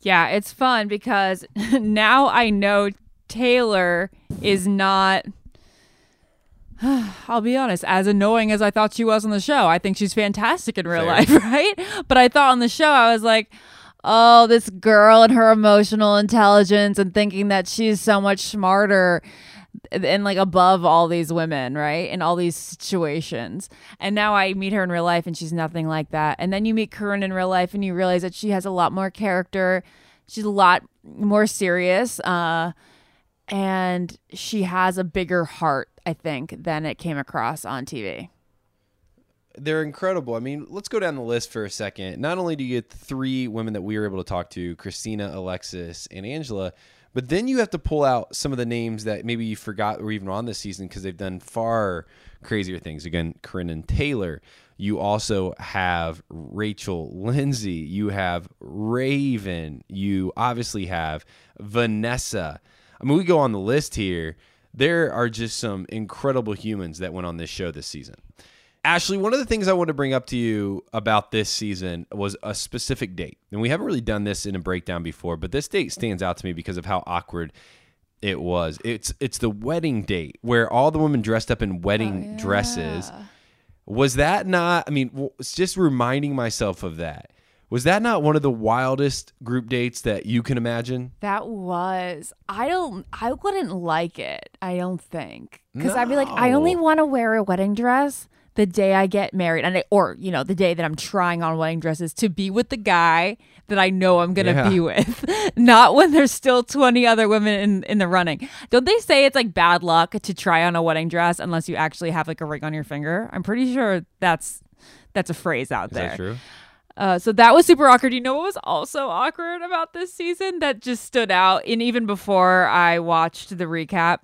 Yeah, it's fun because now I know Taylor is not. I'll be honest, as annoying as I thought she was on the show, I think she's fantastic in real Fair. life, right? But I thought on the show, I was like, oh, this girl and her emotional intelligence and thinking that she's so much smarter and like above all these women, right? In all these situations. And now I meet her in real life and she's nothing like that. And then you meet Corinne in real life and you realize that she has a lot more character. She's a lot more serious. Uh, and she has a bigger heart, I think, than it came across on TV. They're incredible. I mean, let's go down the list for a second. Not only do you get three women that we were able to talk to Kristina, Alexis, and Angela, but then you have to pull out some of the names that maybe you forgot were even on this season because they've done far crazier things. Again, Corinne and Taylor. You also have Rachel Lindsay. You have Raven. You obviously have Vanessa. I mean, we go on the list here. There are just some incredible humans that went on this show this season. Ashley, one of the things I want to bring up to you about this season was a specific date. And we haven't really done this in a breakdown before, but this date stands out to me because of how awkward it was. It's it's the wedding date where all the women dressed up in wedding oh, dresses. Was that not I mean, it's just reminding myself of that. Was that not one of the wildest group dates that you can imagine? That was. I don't. I wouldn't like it. I don't think because I'd be like, I only want to wear a wedding dress the day I get married, and I, or you know, the day that I'm trying on wedding dresses to be with the guy that I know I'm gonna Yeah. be with, not when there's still 20 other women in in the running. Don't they say it's like bad luck to try on a wedding dress unless you actually have like a ring on your finger? I'm pretty sure that's that's a phrase out Is there. that true? Uh, so that was super awkward. You know what was also awkward about this season that just stood out, and even before I watched the recap.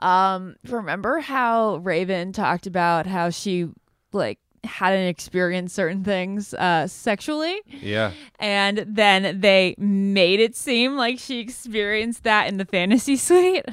Um, remember how Raven talked about how she like hadn't experienced certain things uh sexually Yeah. and then they made it seem like she experienced that in the fantasy suite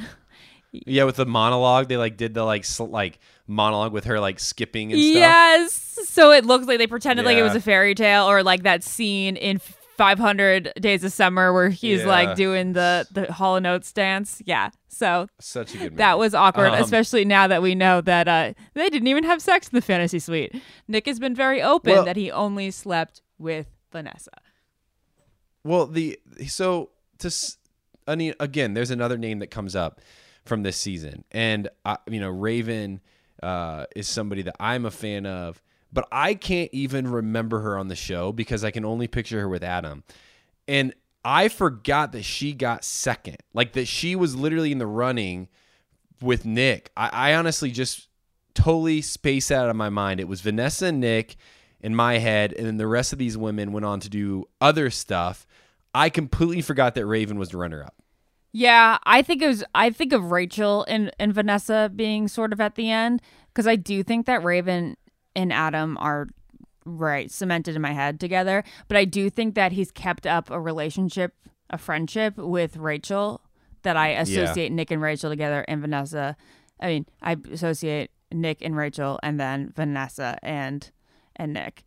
Yeah, with the monologue, they like did the like sl- like monologue with her like skipping and stuff. Yes. So it looks like they pretended like it was a fairy tale or like that scene in 500 Days of Summer where he's Yeah. like doing the the Hall and Oates dance. Yeah. So Such a good that was awkward, Um, especially now that we know that uh, they didn't even have sex in the fantasy suite. Nick has been very open Well- that he only slept with Vanessa. Well, the so to s- I mean again, there's another name that comes up from this season, and I, you know Raven uh, is somebody that I'm a fan of, but I can't even remember her on the show because I can only picture her with Adam, and I forgot that she got second, like that she was literally in the running with Nick. I, I honestly just totally spaced out of my mind. It was Vanessa and Nick in my head, and then the rest of these women went on to do other stuff. I completely forgot that Raven was the runner up. Yeah, I think it was. I think of Rachel and and Vanessa being sort of at the end because I do think that Raven and Adam are right cemented in my head together. But I do think that he's kept up a relationship, a friendship with Rachel that I associate Nick and Rachel together, and Vanessa. I mean, I associate Nick and Rachel, and then Vanessa and and Nick.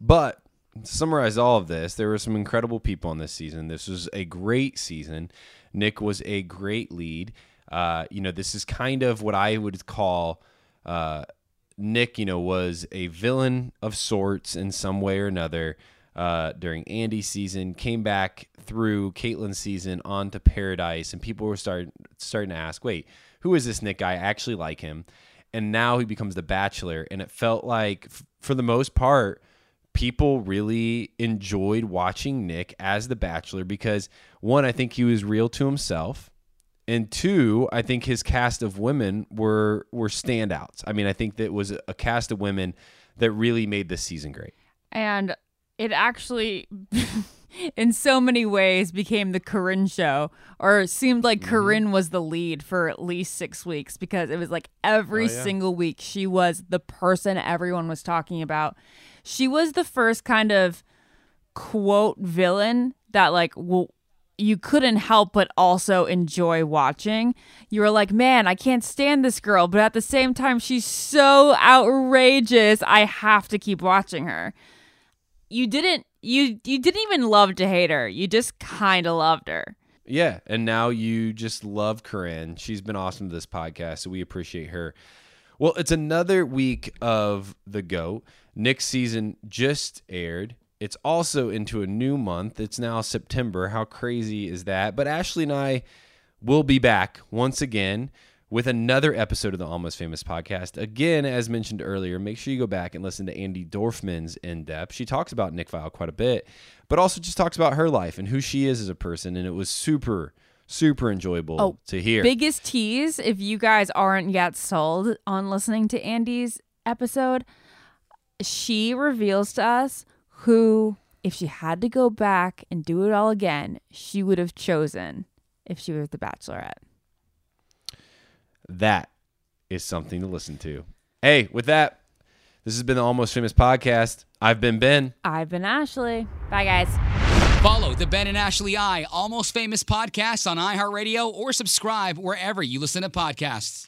But to summarize all of this, there were some incredible people on this season. This was a great season. Nick was a great lead. Uh, you know, this is kind of what I would call uh, Nick, you know, was a villain of sorts in some way or another uh, during Andi's season, came back through Kaitlyn's season onto Paradise, and people were starting starting to ask, wait, who is this Nick guy? I actually like him. And now he becomes the Bachelor, and it felt like, f- for the most part, people really enjoyed watching Nick as the Bachelor because one, I think he was real to himself, and two, I think his cast of women were were standouts. I mean, I think that was a cast of women that really made this season great. and it actually in so many ways became the Corinne show or it seemed like Mm-hmm. Corinne was the lead for at least 6 weeks because it was like every Oh, yeah. single week she was the person everyone was talking about. She was the first kind of quote villain that like well you couldn't help but also enjoy watching. You were like, man, I can't stand this girl, but at the same time, she's so outrageous. I have to keep watching her. You didn't you you didn't even love to hate her. You just kind of loved her. Yeah, and now you just love Corinne. She's been awesome to this podcast, so we appreciate her. Well, it's another week of the goat. Nick's season just aired. It's also into a new month. It's now September. How crazy is that? But Ashley and I will be back once again with another episode of the Almost Famous podcast. Again, as mentioned earlier, make sure you go back and listen to Andi Dorfman's in depth. She talks about Nick Viall quite a bit, but also just talks about her life and who she is as a person. And it was super, super enjoyable Oh, to hear. Biggest tease if you guys aren't yet sold on listening to Andi's episode, she reveals to us who, if she had to go back and do it all again, she would have chosen if she was the Bachelorette. that is something to listen to. Hey, with that, this has been the Almost Famous podcast. I've been Ben. I've been Ashley. Bye, guys. Follow the Ben and Ashley I Almost Famous podcast on iHeartRadio or subscribe wherever you listen to podcasts.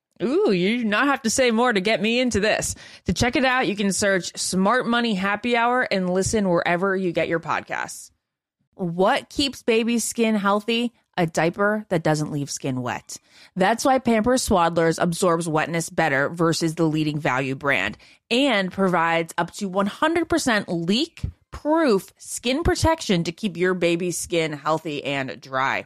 Ooh, you do not have to say more to get me into this. To check it out, you can search Smart Money Happy Hour and listen wherever you get your podcasts. What keeps baby's skin healthy? A diaper that doesn't leave skin wet. That's why Pampers Swaddlers absorbs wetness better versus the leading value brand and provides up to 100% leak proof skin protection to keep your baby's skin healthy and dry.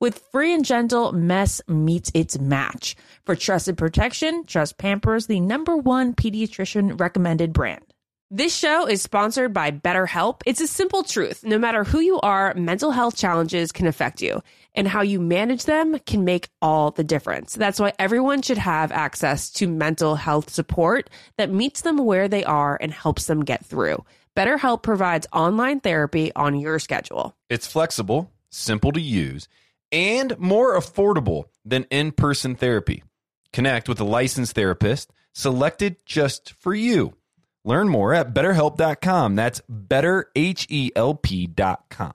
With Free and Gentle, mess meets its match. For trusted protection, trust Pampers, the number one pediatrician recommended brand. This show is sponsored by BetterHelp. It's a simple truth. No matter who you are, mental health challenges can affect you, and how you manage them can make all the difference. That's why everyone should have access to mental health support that meets them where they are and helps them get through. BetterHelp provides online therapy on your schedule. It's flexible, simple to use, and more affordable than in person therapy. Connect with a licensed therapist selected just for you. Learn more at betterhelp.com. That's betterhelp.com.